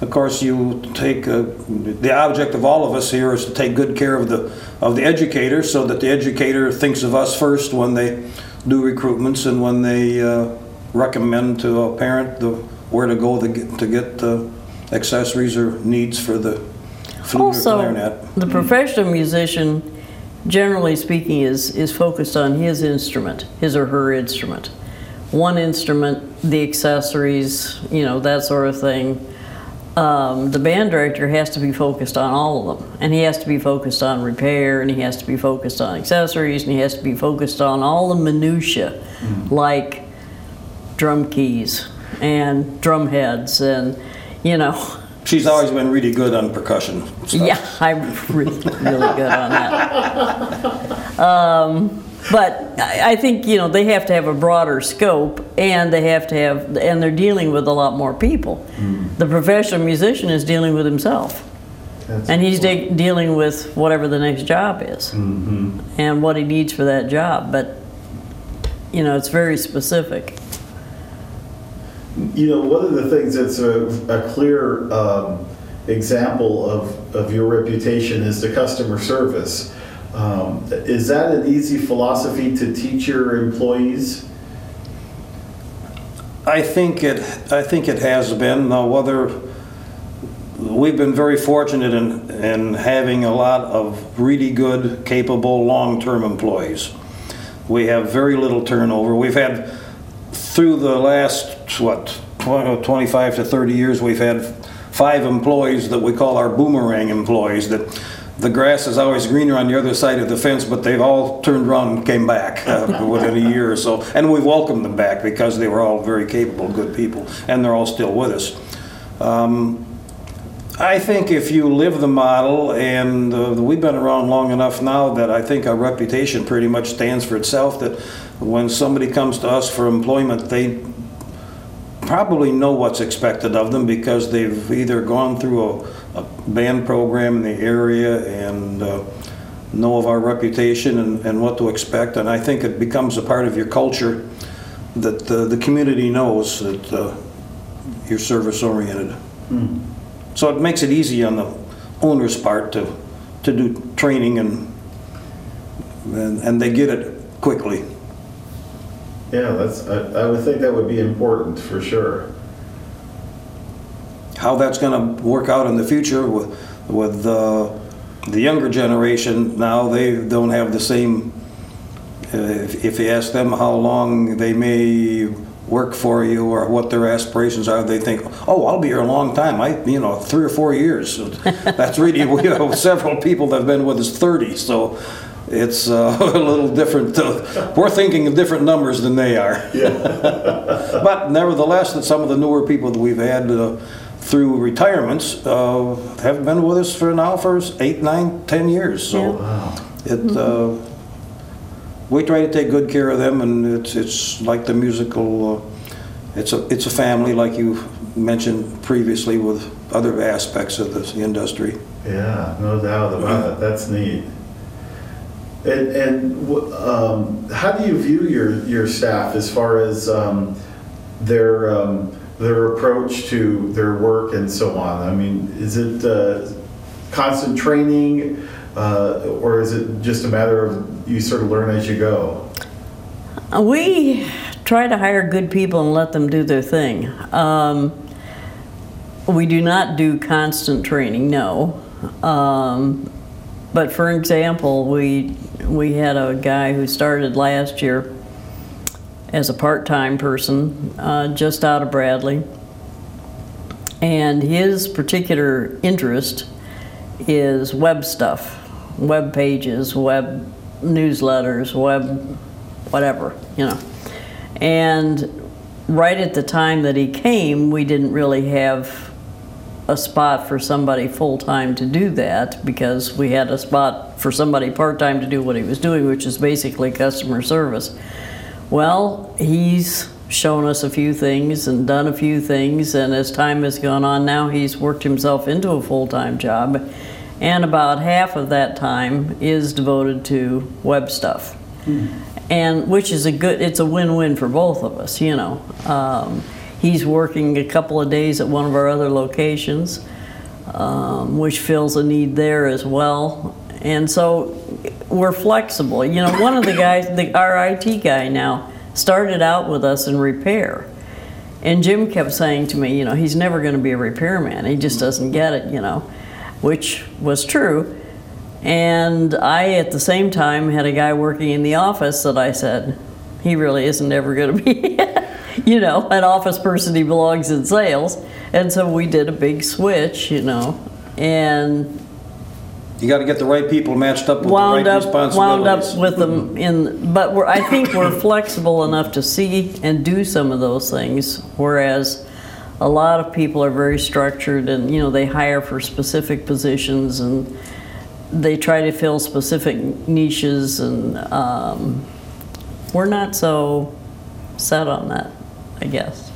of course, you take uh, the object of all of us here is to take good care of the of the educator, so that the educator thinks of us first when they do recruitments and when they uh, recommend to a parent the where to go to get, to get uh, accessories or needs for the flute or clarinet. the professional musician, generally speaking, is, is focused on his instrument, his or her instrument. One instrument, the accessories, you know, that sort of thing. Um, the band director has to be focused on all of them, and he has to be focused on repair, and he has to be focused on accessories, and he has to be focused on all the minutia, like drum keys and drum heads, and you know. She's always been really good on percussion. Yeah, I'm really, really good on that. Um, but I think you know they have to have a broader scope, and they have to have, and they're dealing with a lot more people. The professional musician is dealing with himself, and he's de- dealing with whatever the next job is, and what he needs for that job. But you know, it's very specific. You know, one of the things that's a, a clear um, example of, of your reputation is the customer service. Um, is that an easy philosophy to teach your employees? I think it. I think it has been. Now, whether we've been very fortunate in in having a lot of really good, capable, long-term employees. We have very little turnover. We've had through the last what 20, 25 to 30 years, we've had five employees that we call our boomerang employees. That the grass is always greener on the other side of the fence, but they've all turned around and came back uh, within a year or so. And we welcomed them back because they were all very capable, good people, and they're all still with us. Um, I think if you live the model, and uh, we've been around long enough now that I think our reputation pretty much stands for itself, that when somebody comes to us for employment, they probably know what's expected of them because they've either gone through a, a band program in the area and uh, know of our reputation and, and what to expect. And I think it becomes a part of your culture that uh, the community knows that uh, you're service oriented. So it makes it easy on the owner's part to, to do training and, and, and they get it quickly. Yeah, that's. I, I would think that would be important for sure. How that's going to work out in the future with, with uh, the younger generation now, they don't have the same. If, if you ask them how long they may work for you or what their aspirations are, they think, "Oh, I'll be here a long time. I, you know, three or four years." That's really we have several people that have been with us thirty, so it's uh, a little different. Uh, we're thinking of different numbers than they are. Yeah. but nevertheless, that some of the newer people that we've had uh, through retirements uh, have been with us for now for eight, nine, ten years. So it. Uh, we try to take good care of them, and it's it's like the musical. Uh, it's a it's a family, like you mentioned previously, with other aspects of this industry. Yeah, no doubt about it. That's neat. And, and um, how do you view your, your staff as far as um, their um, their approach to their work and so on? I mean, is it uh, constant training, uh, or is it just a matter of you sort of learn as you go? We try to hire good people and let them do their thing. Um, we do not do constant training, no. Um, but for example, we we had a guy who started last year as a part-time person, uh, just out of Bradley, and his particular interest is web stuff, web pages, web newsletters, web whatever, you know. And right at the time that he came, we didn't really have a spot for somebody full time to do that because we had a spot for somebody part time to do what he was doing, which is basically customer service. Well, he's shown us a few things and done a few things, and as time has gone on, now he's worked himself into a full time job. And about half of that time is devoted to web stuff and which is a good it's a win-win for both of us you know um, he's working a couple of days at one of our other locations um, which fills a need there as well. And so we're flexible. You know one of the guys the our IT guy now started out with us in repair. And Jim kept saying to me you know he's never going to be a repairman. He just doesn't get it you know which was true. And I, at the same time, had a guy working in the office that I said, he really isn't ever going to be, you know, an office person. He belongs in sales. And so we did a big switch, you know, and You got to get the right people matched up with wound the right up, wound up with them in. But we're, I think we're flexible enough to see and do some of those things, whereas a lot of people are very structured and you know they hire for specific positions and they try to fill specific niches and um, we're not so set on that, I guess.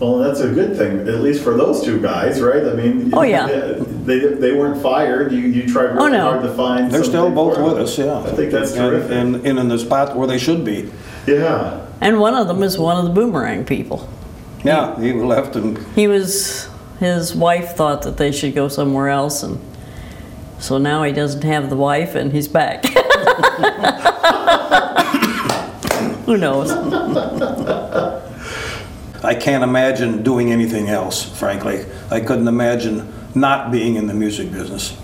Well, that's a good thing, at least for those two guys, right? I mean, Oh, yeah. they, they weren't fired. You, you tried oh, really Oh, no. hard to find. They're still both with us, yeah. I think that's And- terrific. And, and in the spot where they should be. Yeah. And one of them is one of the boomerang people. Yeah, he left and He was, his wife thought that they should go somewhere else, and so now he doesn't have the wife and he's back. Who knows? I can't imagine doing anything else, frankly. I couldn't imagine not being in the music business.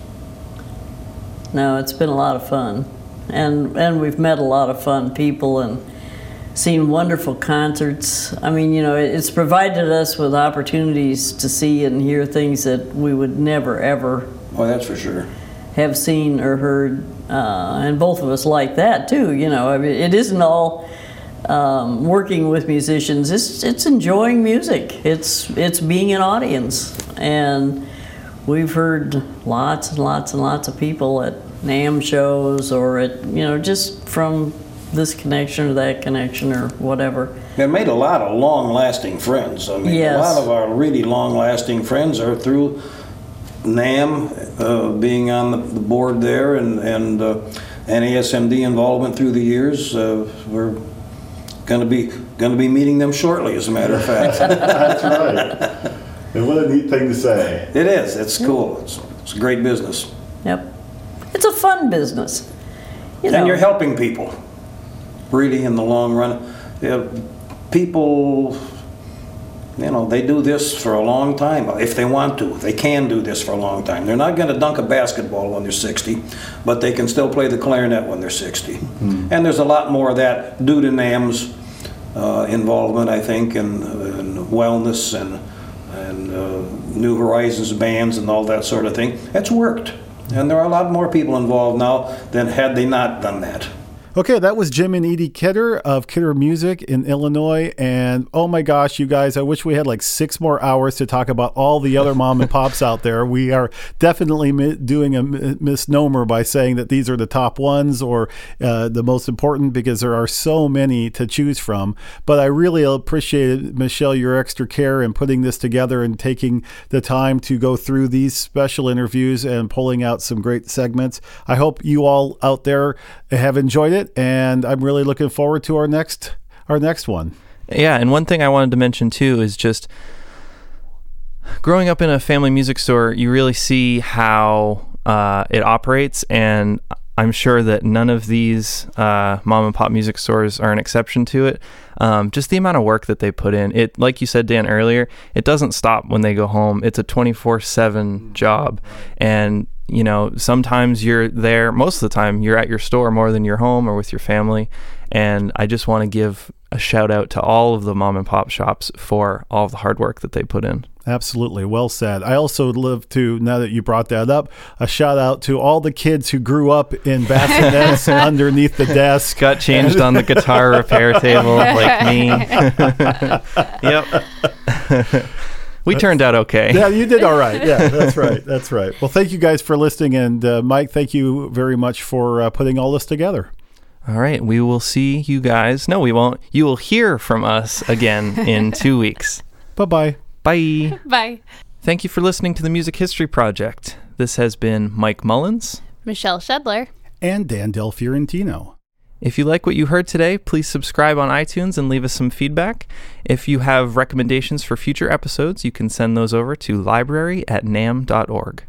No, it's been a lot of fun. And, and we've met a lot of fun people and seen wonderful concerts. I mean, you know, it's provided us with opportunities to see and hear things that we would never, ever. Oh, that's for sure. have seen or heard. Uh, and both of us like that too, you know. I mean, it isn't all um, working with musicians. It's, it's enjoying music. It's, it's being an audience. And we've heard lots and lots and lots of people at NAMM shows or at, you know, just from this connection or that connection or whatever. It made a lot of long-lasting friends. I mean, Yes. a lot of our really long-lasting friends are through NAMM, uh, being on the, board there, and and uh, and ASMD involvement through the years. Uh, we're going to be going to be meeting them shortly, as a matter of fact. That's right. And what a neat thing to say. It is. It's cool. It's, it's a great business, Yep. It's a fun business. You know. and you're helping people. Really, in the long run, Yeah, people. You know, they do this for a long time if they want to. They can do this for a long time. They're not going to dunk a basketball when they're 60, but they can still play the clarinet when they're 60. Hmm. And there's a lot more of that due to NAMM's involvement, I think, and, and wellness and, and uh, New Horizons bands and all that sort of thing. It's worked. And there are a lot more people involved now than had they not done that. Okay, that was Jim and Ede Kidder of Kidder Music in Illinois. And oh my gosh, you guys, I wish we had like six more hours to talk about all the other mom and pops out there. We are definitely mi- doing a mi- misnomer by saying that these are the top ones or uh, the most important because there are so many to choose from. But I really appreciate, Michelle, your extra care in putting this together and taking the time to go through these special interviews and pulling out some great segments. I hope you all out there have enjoyed it, and I'm really looking forward to our next our next one. Yeah, and one thing I wanted to mention too is just growing up in a family music store, you really see how uh, it operates, and I'm sure that none of these uh, mom and pop music stores are an exception to it. Um, just the amount of work that they put in. It, like you said, Dan earlier, it doesn't stop when they go home. It's a 24 seven job, and you know sometimes you're there. Most of the time, you're at your store more than you're home or with your family. And I just want to give a shout out to all of the mom and pop shops for all of the hard work that they put in. Absolutely. Well said. I also would love to, now that you brought that up, a shout out to all the kids who grew up in bassinets underneath the desk. Got changed on the guitar repair table like me. yep. We turned out okay. Yeah, you did all right. Yeah, that's right. That's right. Well, thank you guys for listening. And uh, Mike, thank you very much for uh, putting all this together. All right. We will see you guys. No, we won't. You will hear from us again in two weeks. Bye bye. Bye. Bye. Thank you for listening to the Music History Project. This has been Mike Mullins Michelle Shedler. And Dan Del Fiorentino. If you like what you heard today, please subscribe on iTunes and leave us some feedback. If you have recommendations for future episodes, you can send those over to library at namm.org.